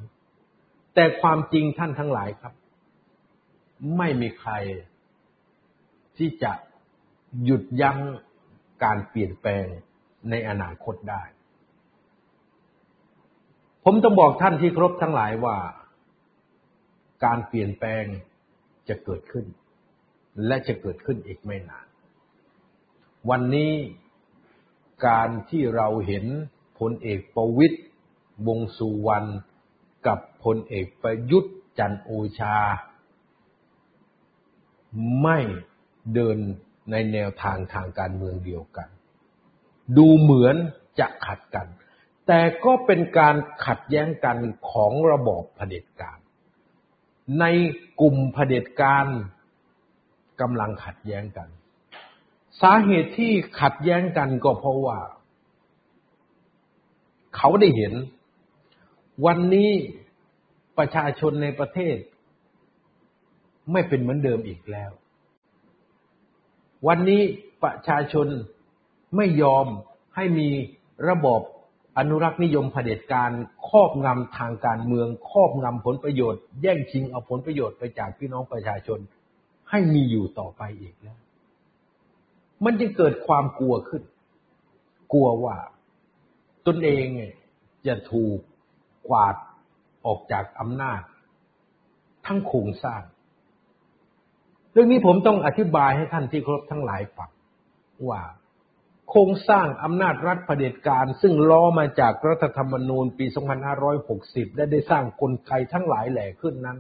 แต่ความจริงท่านทั้งหลายครับ ไม่มีใคร ที่จะหยุดยั้งการเปลี่ยนแปลงในอนาคตได้ ผมต้องบอกท่านที่ครบทั้งหลายว่า การเปลี่ยนแปลงจะเกิดขึ้น และจะเกิดขึ้นอีกไม่นาน วันนี้การที่เราเห็นพลเอกประวิตยวงสุวรรณกับพลเอกประยุทธ์จันโอชา ไม่ เดินในแนวทางทางการเมืองเดียวกัน ดูเหมือนจะขัดกัน แต่ก็เป็นการขัดแย้งกันของระบอบเผด็จการ ในกลุ่มเผด็จการกำลังขัดแย้งกัน สาเหตุที่ขัดแย้งกันก็เพราะว่า เขาได้เห็น วันนี้ประชาชนในประเทศ ไม่เป็นเหมือนเดิมอีกแล้ว วันนี้ประชาชนไม่ยอมให้มีระบบอนุรักษ์นิยมเผด็จการครอบงำทางการเมืองครอบงำผลประโยชน์ แย่งชิงเอาผลประโยชน์ไปจากพี่น้องประชาชน ให้มีอยู่ต่อไปอีกแล้วมันจึงเกิดความกลัวขึ้น กลัวว่าตนเองจะถูกกวาดออกจากอำนาจ ทั้งโครงสร้าง เรื่องนี้ผมต้องอธิบายให้ท่านที่ครพทั้งหลายฟังว่าโครงสร้างอำนาจรัฐเผด็จการ ซึ่งล้อมาจากรัฐธรรมนูญปี 2560และได้สร้างกลไกทั้งหลายแหล่ขึ้นนั้น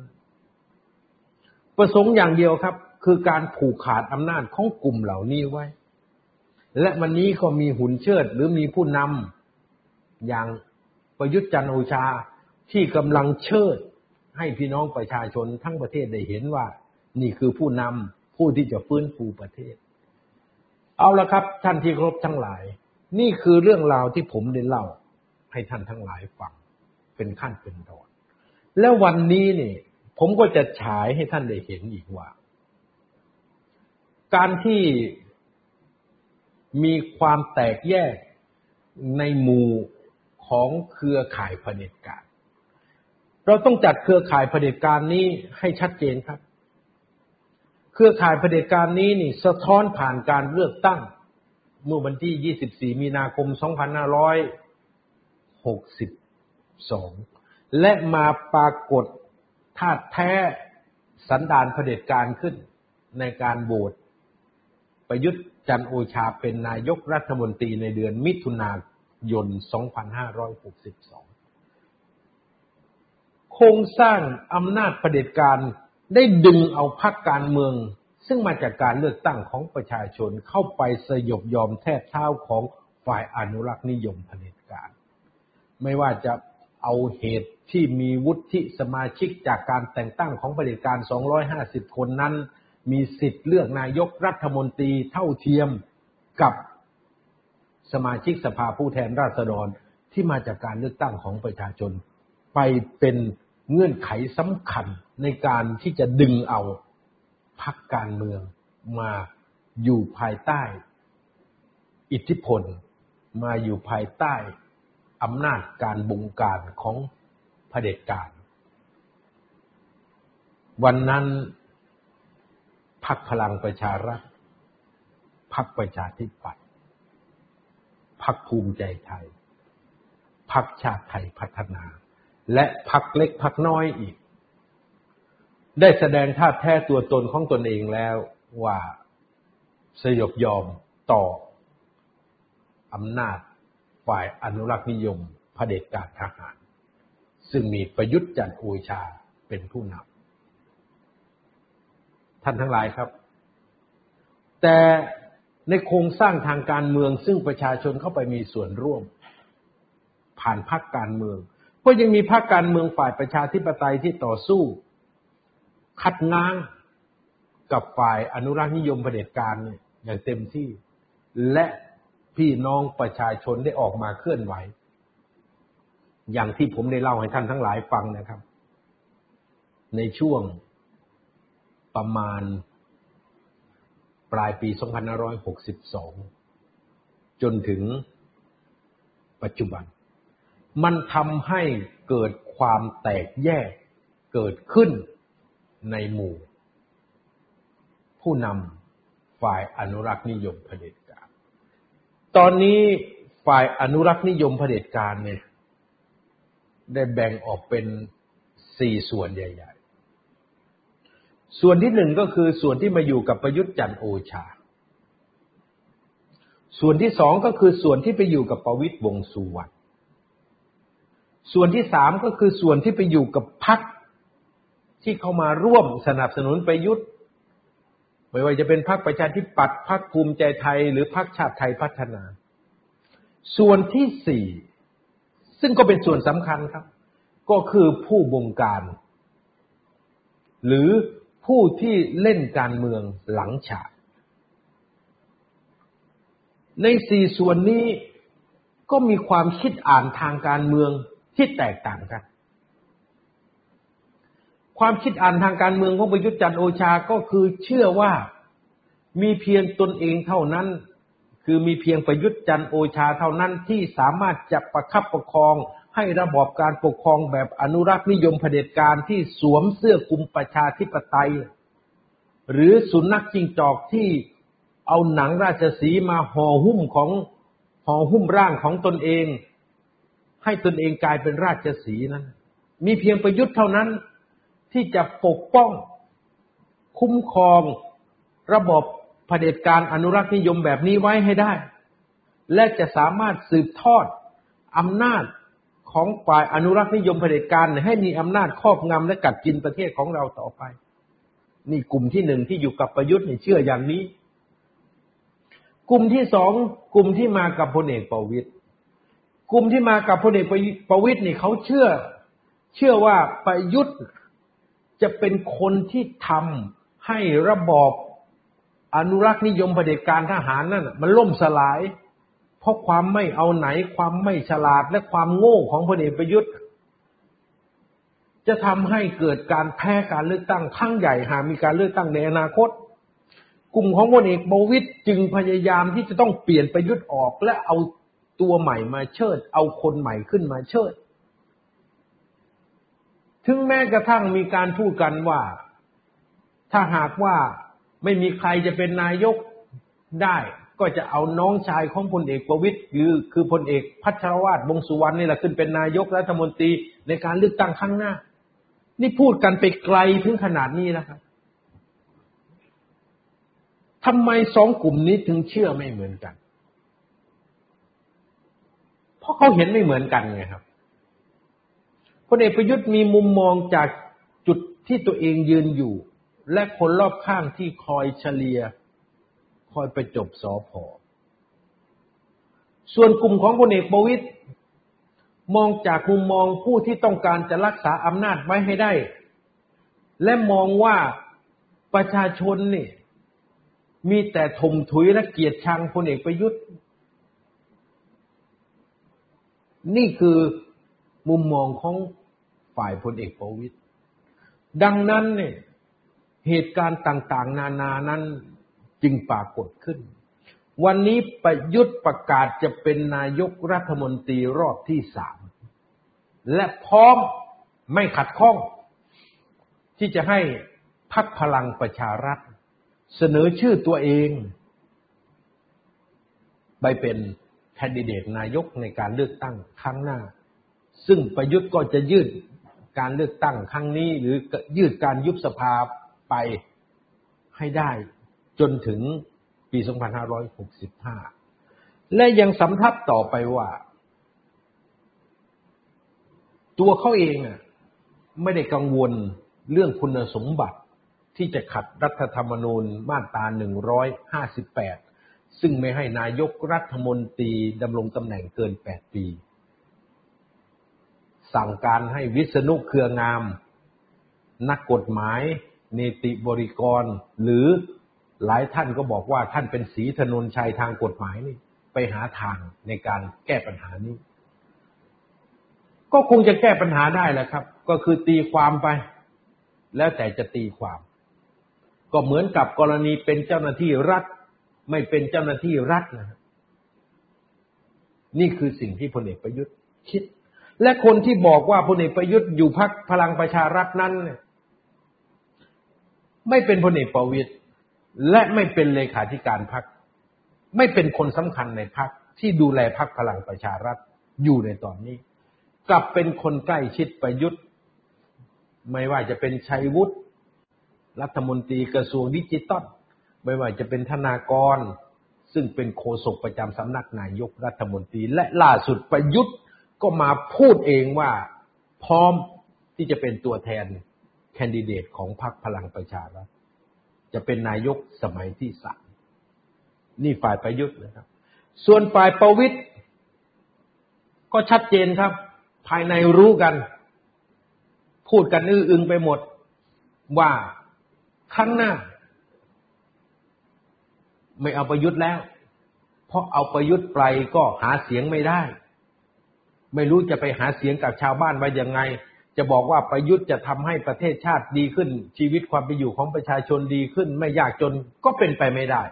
ประสงค์อย่างเดียวครับ คือการผูกขาดอำนาจของกลุ่มเหล่านี้ไว้ และวันนี้ก็มีหุ่นเชิดหรือมีผู้นำอย่างประยุทธ์จันโอชาที่กำลังเชิดให้พี่น้องประชาชนทั้งประเทศได้เห็นว่า นี่คือผู้นำผู้ที่จะฟื้นฟูประเทศ เอาละครับ ท่านที่ครบทั้งหลาย นี่คือเรื่องราวที่ผมได้เล่า ให้ท่านทั้งหลายฟังเป็นขั้นเป็นตอน แล้ววันนี้นี่ ผมก็จะฉายให้ท่านได้เห็นอีกว่า การที่มีความแตกแยกในหมู่ของเครือข่ายเผด็จการ เราต้องจัดเครือข่ายเผด็จการนี้ให้ชัดเจนครับ เครือข่ายเผด็จการนี้นี่สะท้อนผ่านการเลือกตั้ง เมื่อวันที่ 24 มีนาคม 2562 และมาปรากฏธาตุแท้สันดานเผด็จการขึ้นในการโหวตประยุทธ์จันโอชาเป็นนายกรัฐมนตรีในเดือนมิถุนายน 2562 โครงสร้างอำนาจเผด็จการ ได้ดึงเอาพรรคการเมือง ซึ่งมาจากการเลือกตั้งของประชาชนเข้าไปสยบยอมแทบเท้าของฝ่ายอนุรักษ์นิยมเผด็จการ ไม่ว่าจะเอาเหตุที่มีวุฒิสมาชิกจากการแต่งตั้งของเผด็จการ 250 คนนั้น มีสิทธิ์เลือกนายกรัฐมนตรีเท่าเทียมกับสมาชิกสภาผู้แทนราษฎรที่มาจากการเลือกตั้งของประชาชน ไปเป็น เงื่อนไขสำคัญในการที่จะดึงเอาพรรคการเมืองมาอยู่ภายใต้ อิทธิพล มาอยู่ภายใต้อำนาจการบงการของเผด็จการ วันนั้นพรรคพลังประชารัฐพรรคประชาธิปัตย์พักภูมิใจไทยพักชาติไทยพัฒนา และพักเล็กพักน้อยอีก ได้แสดงท่าแท้ตัวตนของตนเองแล้วว่าสยบยอมต่ออำนาจฝ่ายอนุรักษ์นิยมเผด็จการทหาร ซึ่งมีประยุทธ์จันทร์โอชาเป็นผู้นำท่านทั้งหลายครับ แต่ในโครงสร้างทางการเมืองซึ่งประชาชนเข้าไปมีส่วนร่วม ผ่านพรรคการเมือง ก็ยังมีพรรคการเมืองฝ่ายประชาธิปไตยที่ต่อสู้ คัดง้างกับฝ่ายอนุรักษ์นิยมเผด็จการเนี่ยอย่างเต็มที่ และพี่น้องประชาชนได้ออกมาเคลื่อนไหว อย่างที่ผมได้เล่าให้ท่านทั้งหลายฟังนะครับ ในช่วงประมาณปลายปี 2562 จนถึงปัจจุบัน มันทำให้เกิดความแตกแยกเกิดขึ้นในหมู่ ผู้นำฝ่ายอนุรักษ์นิยมเผด็จการ ตอนนี้ฝ่ายอนุรักษ์นิยมเผด็จการเนี่ยได้แบ่งออกเป็นสี่ส่วนใหญ่ส่วนที่หนึ่งก็คือส่วนที่มาอยู่กับประยุทธ์จันโอชา ส่วนที่สองก็คือส่วนที่ไปอยู่กับประวิตยวงสุวรรณ ส่วนที่สามก็คือส่วนที่ไปอยู่กับพรรคที่เข้ามาร่วมสนับสนุนประยุทธ์ไม่ว่าจะเป็นพรรคประชาธิปัตย์พรรคภูมิใจไทย หรือพรรคชาติไทยพัฒนา ส่วนที่สี่ซึ่งก็เป็นส่วนสำคัญครับ ก็คือผู้บงการ หรือผู้ที่เล่นการเมืองหลังฉากในสี่ส่วนนี้ก็มีความคิดอ่านทางการเมือง ที่แตกต่างกัน ความคิดอ่านทางการเมืองของประยุทธ์จันโอชาก็คือเชื่อว่ามีเพียงตนเองเท่านั้น คือมีเพียงประยุทธ์จันโอชาเท่านั้นที่สามารถจะประคับประคองให้ระบอบการปกครองแบบอนุรักษ์นิยมเผด็จการที่สวมเสื้อคลุมประชาธิปไตย หรือสุนัขจิงจอกที่เอาหนังราชสีมาห่อหุ้มของห่อหุ้มร่างของตนเอง ให้ตนเองกลายเป็นราชสีนั้น มีเพียงประยุทธ์เท่านั้นที่จะปกป้องคุ้มครองระบบเผด็จการอนุรักษ์นิยมแบบนี้ไว้ให้ได้ และจะสามารถสืบทอดอำนาจของฝ่ายอนุรักษ์นิยมเผด็จการให้มีอำนาจครอบงำและกัดกินประเทศของเราต่อไป นี่กลุ่มที่หนึ่งที่อยู่กับประยุทธ์นี่เชื่ออย่างนี้ กลุ่มที่สองกลุ่มที่มากับพลเอกประวิตย กลุ่มที่มากับพลเอกประวิตยนี่เขาเชื่อ เชื่อว่าประยุทธ์จะเป็นคนที่ทำให้ระบอบอนุรักษ์นิยมเผด็จการทหารนั่นมันล่มสลาย เพราะความไม่เอาไหนความไม่ฉลาดและความโง่ของพลเอกประยุทธ์ จะทำให้เกิดการแพ้การเลือกตั้งครั้งใหญ่หากมีการเลือกตั้งในอนาคต กลุ่มของพลเอกประวิตยจึงพยายามที่จะต้องเปลี่ยนประยุทธ์ออกและเอา ตัวใหม่มาเชิด เอาคนใหม่ขึ้นมาเชิด ถึงแม้กระทั่งมีการพูดกันว่า ถ้าหากว่าไม่มีใครจะเป็นนายกได้ก็จะเอาน้องชายของพลเอกประวิตยคือคือพลเอกพัชรวาทวงสุวรรณนี่แหละขึ้นเป็นนายกรัฐมนตรีในการเลือกตั้งครั้งหน้า นี่พูดกันไปไกลถึงขนาดนี้นะครับทำไมสองกลุ่มนี้ถึงเชื่อไม่เหมือนกัน เพราะเขาเห็นไม่เหมือนกันไงครับพลเอกประยุทธ์มีมุมมองจากจุดที่ตัวเองยืนอยู่ และคนรอบข้างที่คอยเฉลียคอยไปจบสอพอส่วนกลุ่มของพลเอกประวิตยมองจากมุมมองผู้ที่ต้องการจะรักษาอำนาจไว้ให้ได้ และมองว่าประชาชนนี่มีแต่ถมถุยและเกียรติชังพลเอกประยุทธ์ นี่คือมุมมองของฝ่ายพลเอกประวิตยดังนั้นเนี่ยเหตุการณ์ต่างๆ นานานั้นจึงปรากฏขึ้น วันนี้ประยุทธ์ประกาศจะเป็นนายกรัฐมนตรีรอบที่สาม และพร้อมไม่ขัดข้อง ที่จะให้พักพลังประชารัฐ เสนอชื่อตัวเอง ไปเป็น แคนดิเดตนายกในการเลือกตั้งครั้งหน้า ซึ่งประยุทธ์ก็จะยืดการเลือกตั้งครั้งนี้ หรือยืดการยุบสภาไปให้ได้จนถึงปี 2565 และยังสำทับต่อไปว่า ตัวเขาเองไม่ได้กังวลเรื่องคุณสมบัติที่จะขัดรัฐธรรมนูญมาตรา 158 ซึ่งไม่ให้นายกรัฐมนตรีดำรงตำแหน่งเกิน 8 ปี สั่งการให้วิษณุเครืองาม นักกฎหมาย เนติบริกร หรือหลายท่านก็บอกว่าท่านเป็นสีถนนชัยทางกฎหมายนี่ไปหาทางในการแก้ปัญหานี้ ก็คงจะแก้ปัญหาได้แหละครับ ก็คือตีความไป แล้วแต่จะตีความ ก็เหมือนกับกรณีเป็นเจ้าหน้าที่รัฐ ไม่เป็นเจ้าหน้าที่รัฐนะนี่คือสิ่งที่พลเอกประยุทธ์คิด และคนที่บอกว่าพลเอกประยุทธ์อยู่พักพลังประชารัฐนั้นเนี่ยไม่เป็นพลเอกประวิตยและไม่เป็นเลขาธิการพรรคไม่เป็นคนสำคัญในพรรคที่ดูแลพรรคพลังประชารัฐอยู่ในตอนนี้ กลับเป็นคนใกล้ชิดประยุทธ์ ไม่ว่าจะเป็นชัยวุฒิรัฐมนตรีกระทรวงดิจิตอล ไม่ว่าจะเป็นธนากร ซึ่งเป็นโฆษกประจำสำนักนายกรัฐมนตรี และล่าสุดประยุทธ์ก็มาพูดเองว่าพร้อมที่จะเป็นตัวแทนแคนดิเดตของพรรคพลังประชารัฐจะเป็นนายกสมัยที่สามนี่ฝ่ายประยุทธ์นะครับ ส่วนฝ่ายประวิทย์ก็ชัดเจนครับ ภายในรู้กัน พูดกันอื้ออึงไปหมดว่าข้างหน้า ไม่เอาประยุทธ์แล้ว เพราะเอาประยุทธ์ไปก็หาเสียงไม่ได้ ไม่รู้จะไปหาเสียงกับชาวบ้านว่ายังไง จะบอกว่าประยุทธ์จะทำให้ประเทศชาติดีขึ้น ชีวิตความเป็นอยู่ของประชาชนดีขึ้น ไม่ยากจนก็เป็นไปไม่ได้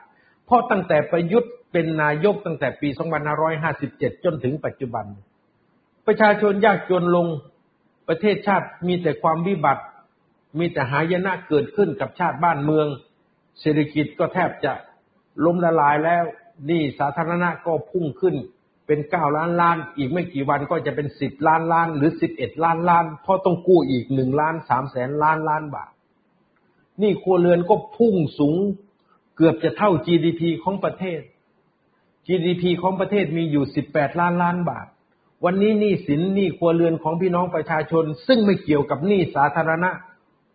เพราะตั้งแต่ประยุทธ์เป็นนายกตั้งแต่ปี 2557 จนถึงปัจจุบัน ประชาชนยากจนลงประเทศชาติมีแต่ความวิบัติ มีแต่หายนะเกิดขึ้นกับชาติบ้านเมือง เศรษฐกิจก็แทบจะ ล้มละลายแล้วนี่สาธารณะก็พุ่งขึ้น เป็นเก้าล้านล้าน อีกไม่กี่วันก็จะเป็นสิบล้านล้าน หรือสิบเอ็ดล้านล้าน เพราะต้องกู้อีกหนึ่งล้านสามแสนล้านล้านบาทหนี้ครัวเรือนก็พุ่งสูง เกือบจะเท่า GDP ของประเทศ GDP ของประเทศมีอยู่18ล้านล้านบาท วันนี้หนี้สินหนี้ครัวเรือนของพี่น้องประชาชน ซึ่งไม่เกี่ยวกับหนี้สาธารณะ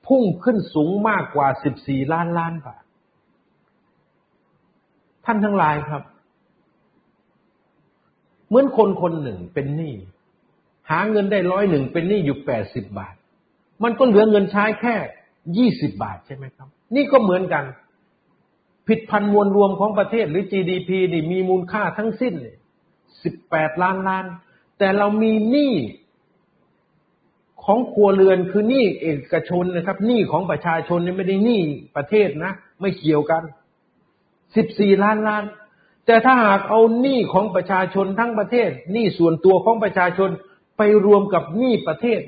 พุ่งขึ้นสูงมากกว่า14ล้านล้านบาท ท่านทั้งหลายครับ เหมือนคนคนหนึ่งเป็นหนี้หาเงินได้ร้อยหนึ่งเป็นหนี้อยู่แปดสิบบาท มันก็เหลือเงินใช้แค่ยี่สิบบาทใช่ไหมครับ นี่ก็เหมือนกัน ผิดพันมวลรวมของประเทศหรือ GDP นี่มีมูลค่าทั้งสิ้นสิบแปดล้านล้าน แต่เรามีหนี้ของครัวเรือนคือหนี้เอกชนนะครับหนี้ของประชาชนนี่ไม่ได้หนี้ประเทศนะ ไม่เกี่ยวกัน สิบสี่ล้านล้าน แต่ถ้าหากเอาหนี้ของประชาชนทั้งประเทศหนี้ส่วนตัวของประชาชนไปรวมกับหนี้ประเทศ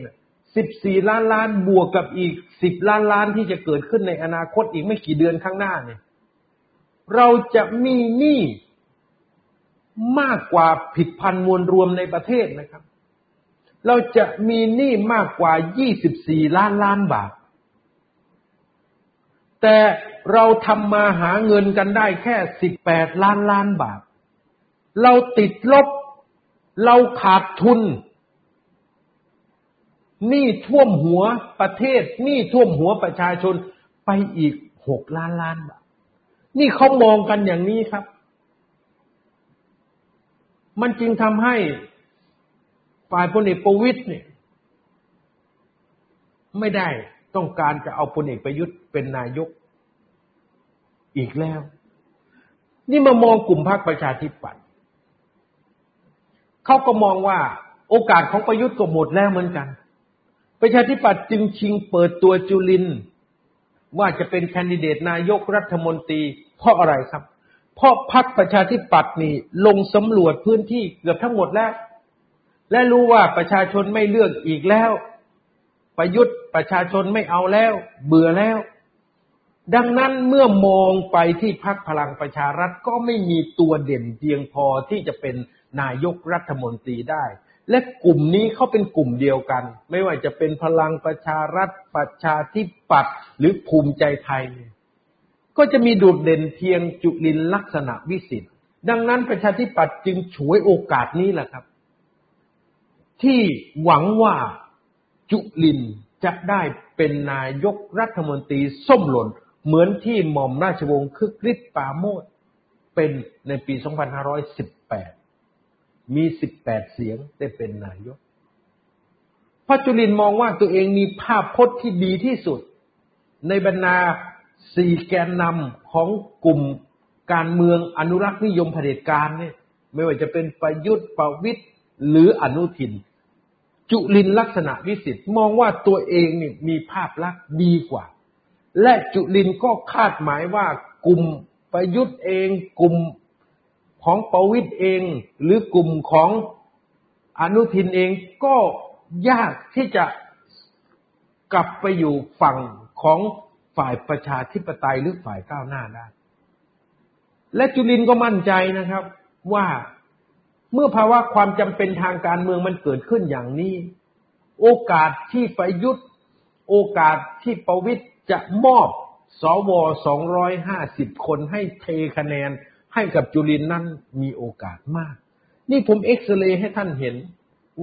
สิบสี่ล้านล้านบวกกับอีกสิบล้านล้านที่จะเกิดขึ้นในอนาคตอีกไม่กี่เดือนข้างหน้าเนี่ย เราจะมีหนี้มากกว่าผิดพันมวลรวมในประเทศนะครับ เราจะมีหนี้มากกว่ายี่สิบสี่ล้านล้านบาท แต่เราทำมาหาเงินกันได้แค่สิบแปดล้านล้านบาท เราติดลบ เราขาดทุนหนี้ท่วมหัวประเทศหนี้ท่วมหัวประชาชนไปอีกหกล้านล้านบาท นี่เขามองกันอย่างนี้ครับ มันจึงทำให้ฝ่ายพลเอกประวิตยเนี่ย ไม่ได้ ต้องการจะเอาพลเอกประยุทธ์เป็นนายกอีกแล้ว นี่มามองกลุ่มพรรคประชาธิปัตย์เขาก็มองว่าโอกาสของประยุทธ์ก็หมดแล้วเหมือนกัน ประชาธิปัตย์จึงชิงเปิดตัวจุลิน ว่าจะเป็นแคนดิเดตนายกรัฐมนตรี เพราะอะไรครับ เพราะพรรคประชาธิปัตย์นี่ลงสำรวจพื้นที่เกือบทั้งหมดแล้ว และรู้ว่าประชาชนไม่เลือกอีกแล้ว ประยุทธ์ ประชาชนไม่เอาแล้ว เบื่อแล้ว ดังนั้นเมื่อมองไปที่พรรคพลังประชารัฐก็ไม่มีตัวเด่นเพียงพอที่จะเป็นนายกรัฐมนตรีได้ และกลุ่มนี้เขาเป็นกลุ่มเดียวกัน ไม่ว่าจะเป็นพลังประชารัฐประชาธิปัตย์หรือภูมิใจไทยเนี่ยก็จะมีโดดเด่นเพียงจุลินลักษณะวิสิทธิ์ดังนั้นประชาธิปัตย์จึงฉวยโอกาสนี้แหละครับ ที่หวังว่าจุลิน จะได้เป็นนายกรัฐมนตรีส้มหล่น เหมือนที่หม่อมราชวงศ์คึกฤทธิ์ปาโมดเป็นในปี 2518 มีสิบแปดเสียงได้เป็นนายกพระจุลินมองว่าตัวเองมีภาพพจน์ที่ดีที่สุด ในบรรดาสี่แกนนำของกลุ่มการเมืองอนุรักษ์นิยมเผด็จการเนี่ยไม่ว่าจะเป็นประยุทธ์ประวิทย์หรืออนุทิน จุลินลักษณะวิสิทธิ์มองว่าตัวเองนี่มีภาพลักษณ์ดีกว่า และจุลินก็คาดหมายว่ากลุ่มประยุทธ์เอง กลุ่มของประวิตยเอง หรือกลุ่มของอนุทินเองก็ยากที่จะกลับไปอยู่ฝั่งของฝ่ายประชาธิปไตยหรือฝ่ายก้าวหน้าได้ และจุลินก็มั่นใจนะครับว่า เมื่อภาวะความจำเป็นทางการเมืองมันเกิดขึ้นอย่างนี้ โอกาสที่ประยุทธ์ โอกาสที่ประวิตยจะมอบสว250คนให้เทคะแนนให้กับจุลินนั้นมีโอกาสมาก นี่ผมเอ็กซเรย์ให้ท่านเห็น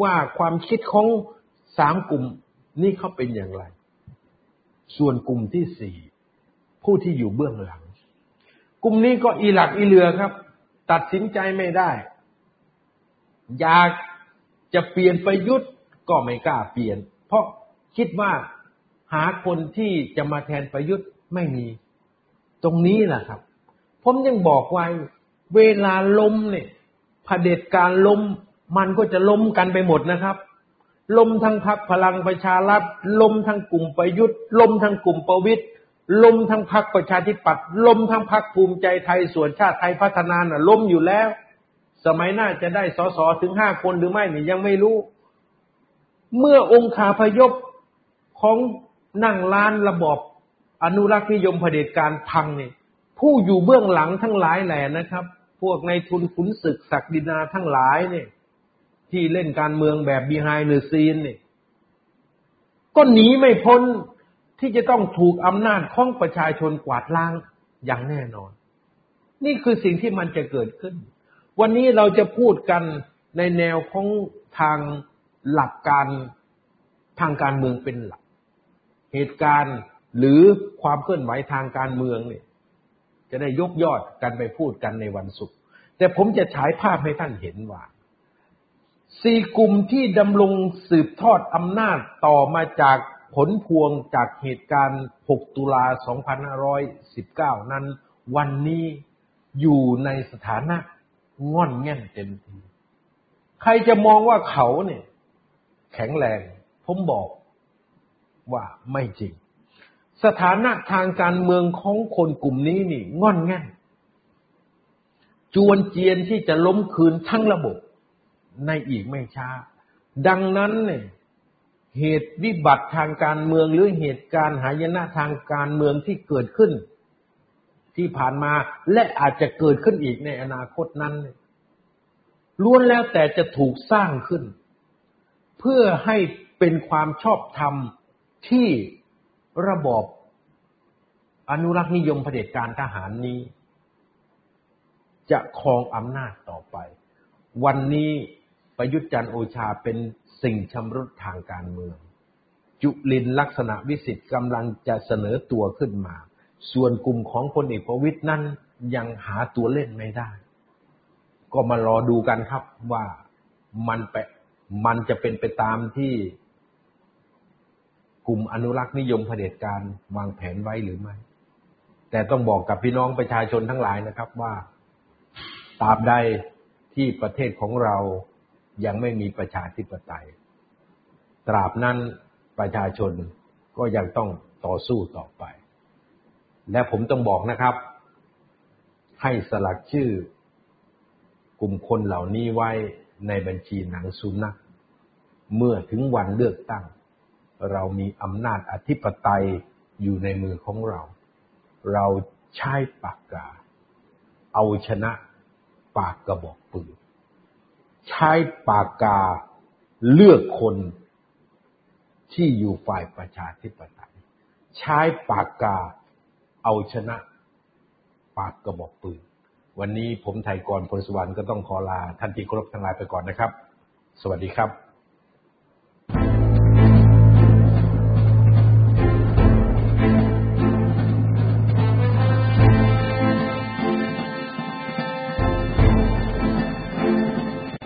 ว่าความคิดของสามกลุ่มนี่เขาเป็นอย่างไร ส่วนกลุ่มที่สี่ผู้ที่อยู่เบื้องหลัง กลุ่มนี้ก็อีหลักอีเลือครับ ตัดสินใจไม่ได้ อยากจะเปลี่ยนประยุทธ์ก็ไม่กล้าเปลี่ยน เพราะคิดว่าหาคนที่จะมาแทนประยุทธ์ไม่มี ตรงนี้แหละครับ ผมยังบอกไว้ เวลาล้มเนี่ยเผด็จการล้มมันก็จะล้มกันไปหมดนะครับ ล้มทั้งพักพลังประชารัฐล้มทั้งกลุ่มประยุทธ์ล้มทั้งกลุ่มประวิตย์ล้มทั้งพักประชาธิปัตย์ล้มทั้งพักภูมิใจไทยส่วนชาติไทยพัฒนาน่ะล้มอยู่แล้ว สมัยหน้าจะได้สสถึงห้าคนหรือไม่เนี่ยยังไม่รู้ เมื่อองค์ขาพยพของนั่งล้านระบอบอนุรักษ์นิยมเผด็จการพังเนี่ยผู้อยู่เบื้องหลังทั้งหลายแหล่นะครับ พวกในทุนขุนศึกศักดินาทั้งหลายเนี่ย ที่เล่นการเมืองแบบบีไฮเนอร์ซีนเนี่ยก็หนีไม่พ้นที่จะต้องถูกอำนาจของประชาชนกวาดล้างอย่างแน่นอน นี่คือสิ่งที่มันจะเกิดขึ้น วันนี้เราจะพูดกันในแนวของทางหลักการทางการเมืองเป็นหลัก เหตุการณ์หรือความเคลื่อนไหวทางการเมืองเนี่ย จะได้ยกยอดกันไปพูดกันในวันศุกร์แต่ผมจะฉายภาพให้ท่านเห็นว่าสี่กลุ่มที่ดำรงสืบทอดอำนาจต่อมาจากผลพวงจากเหตุการณ์ 6 ตุลา 2519 นั้น วันนี้อยู่ในสถานะ ง่อนแง่นเต็มทีใครจะมองว่าเขาเนี่ย แข็งแรง ผมบอกว่าไม่จริง สถานะทางการเมืองของคนกลุ่มนี้นี่ง่อนแง่นจวนเจียนที่จะล้มคืนทั้งระบบ ในอีกไม่ช้า ดังนั้นเนี่ยเหตุวิบัติทางการเมืองหรือเหตุการณ์หายนะทางการเมืองที่เกิดขึ้น ที่ผ่านมา และอาจจะเกิดขึ้นอีกในอนาคตนั้นล้วนแล้วแต่จะถูกสร้างขึ้น เพื่อให้เป็นความชอบธรรมที่ระบอบอนุรักษ์นิยมเผด็จการทหารนี้ จะครองอำนาจต่อไป วันนี้ประยุทธ์จันโอชาเป็นสิ่งชำรุดทางการเมือง จุลินลักษณะวิสิทธิ์กำลังจะเสนอตัวขึ้นมา ส่วนกลุ่มของพลเอกประวิตยนั้นยังหาตัวเล่นไม่ได้ ก็มารอดูกันครับว่ามันไปมันจะเป็นไปตามที่กลุ่มอนุรักษ์นิยมเผด็จการวางแผนไว้หรือไม่ แต่ต้องบอกกับพี่น้องประชาชนทั้งหลายนะครับว่าตราบใดที่ประเทศของเรายังไม่มีประชาธิปไตย ตราบนั้นประชาชนก็ยังต้องต่อสู้ต่อไป และผมต้องบอกนะครับ ให้สลักชื่อ กลุ่มคนเหล่านี้ไว้ในบัญชีหนังสุนัขเมื่อถึงวันเลือกตั้ง เรามีอำนาจอธิปไตยอยู่ในมือของเรา เราใช้ปากกา เอาชนะปากกระบอกปืน ใช้ปากกาเลือกคนที่อยู่ฝ่ายประชาธิปไตย ใช้ปากกา เอาชนะปากกระบอกปืน วันนี้ผมไทยกรพลสวรรค์ก็ต้องขอลาท่านที่เคารพทั้งหลายไปก่อนนะครับ สวัสดีครับ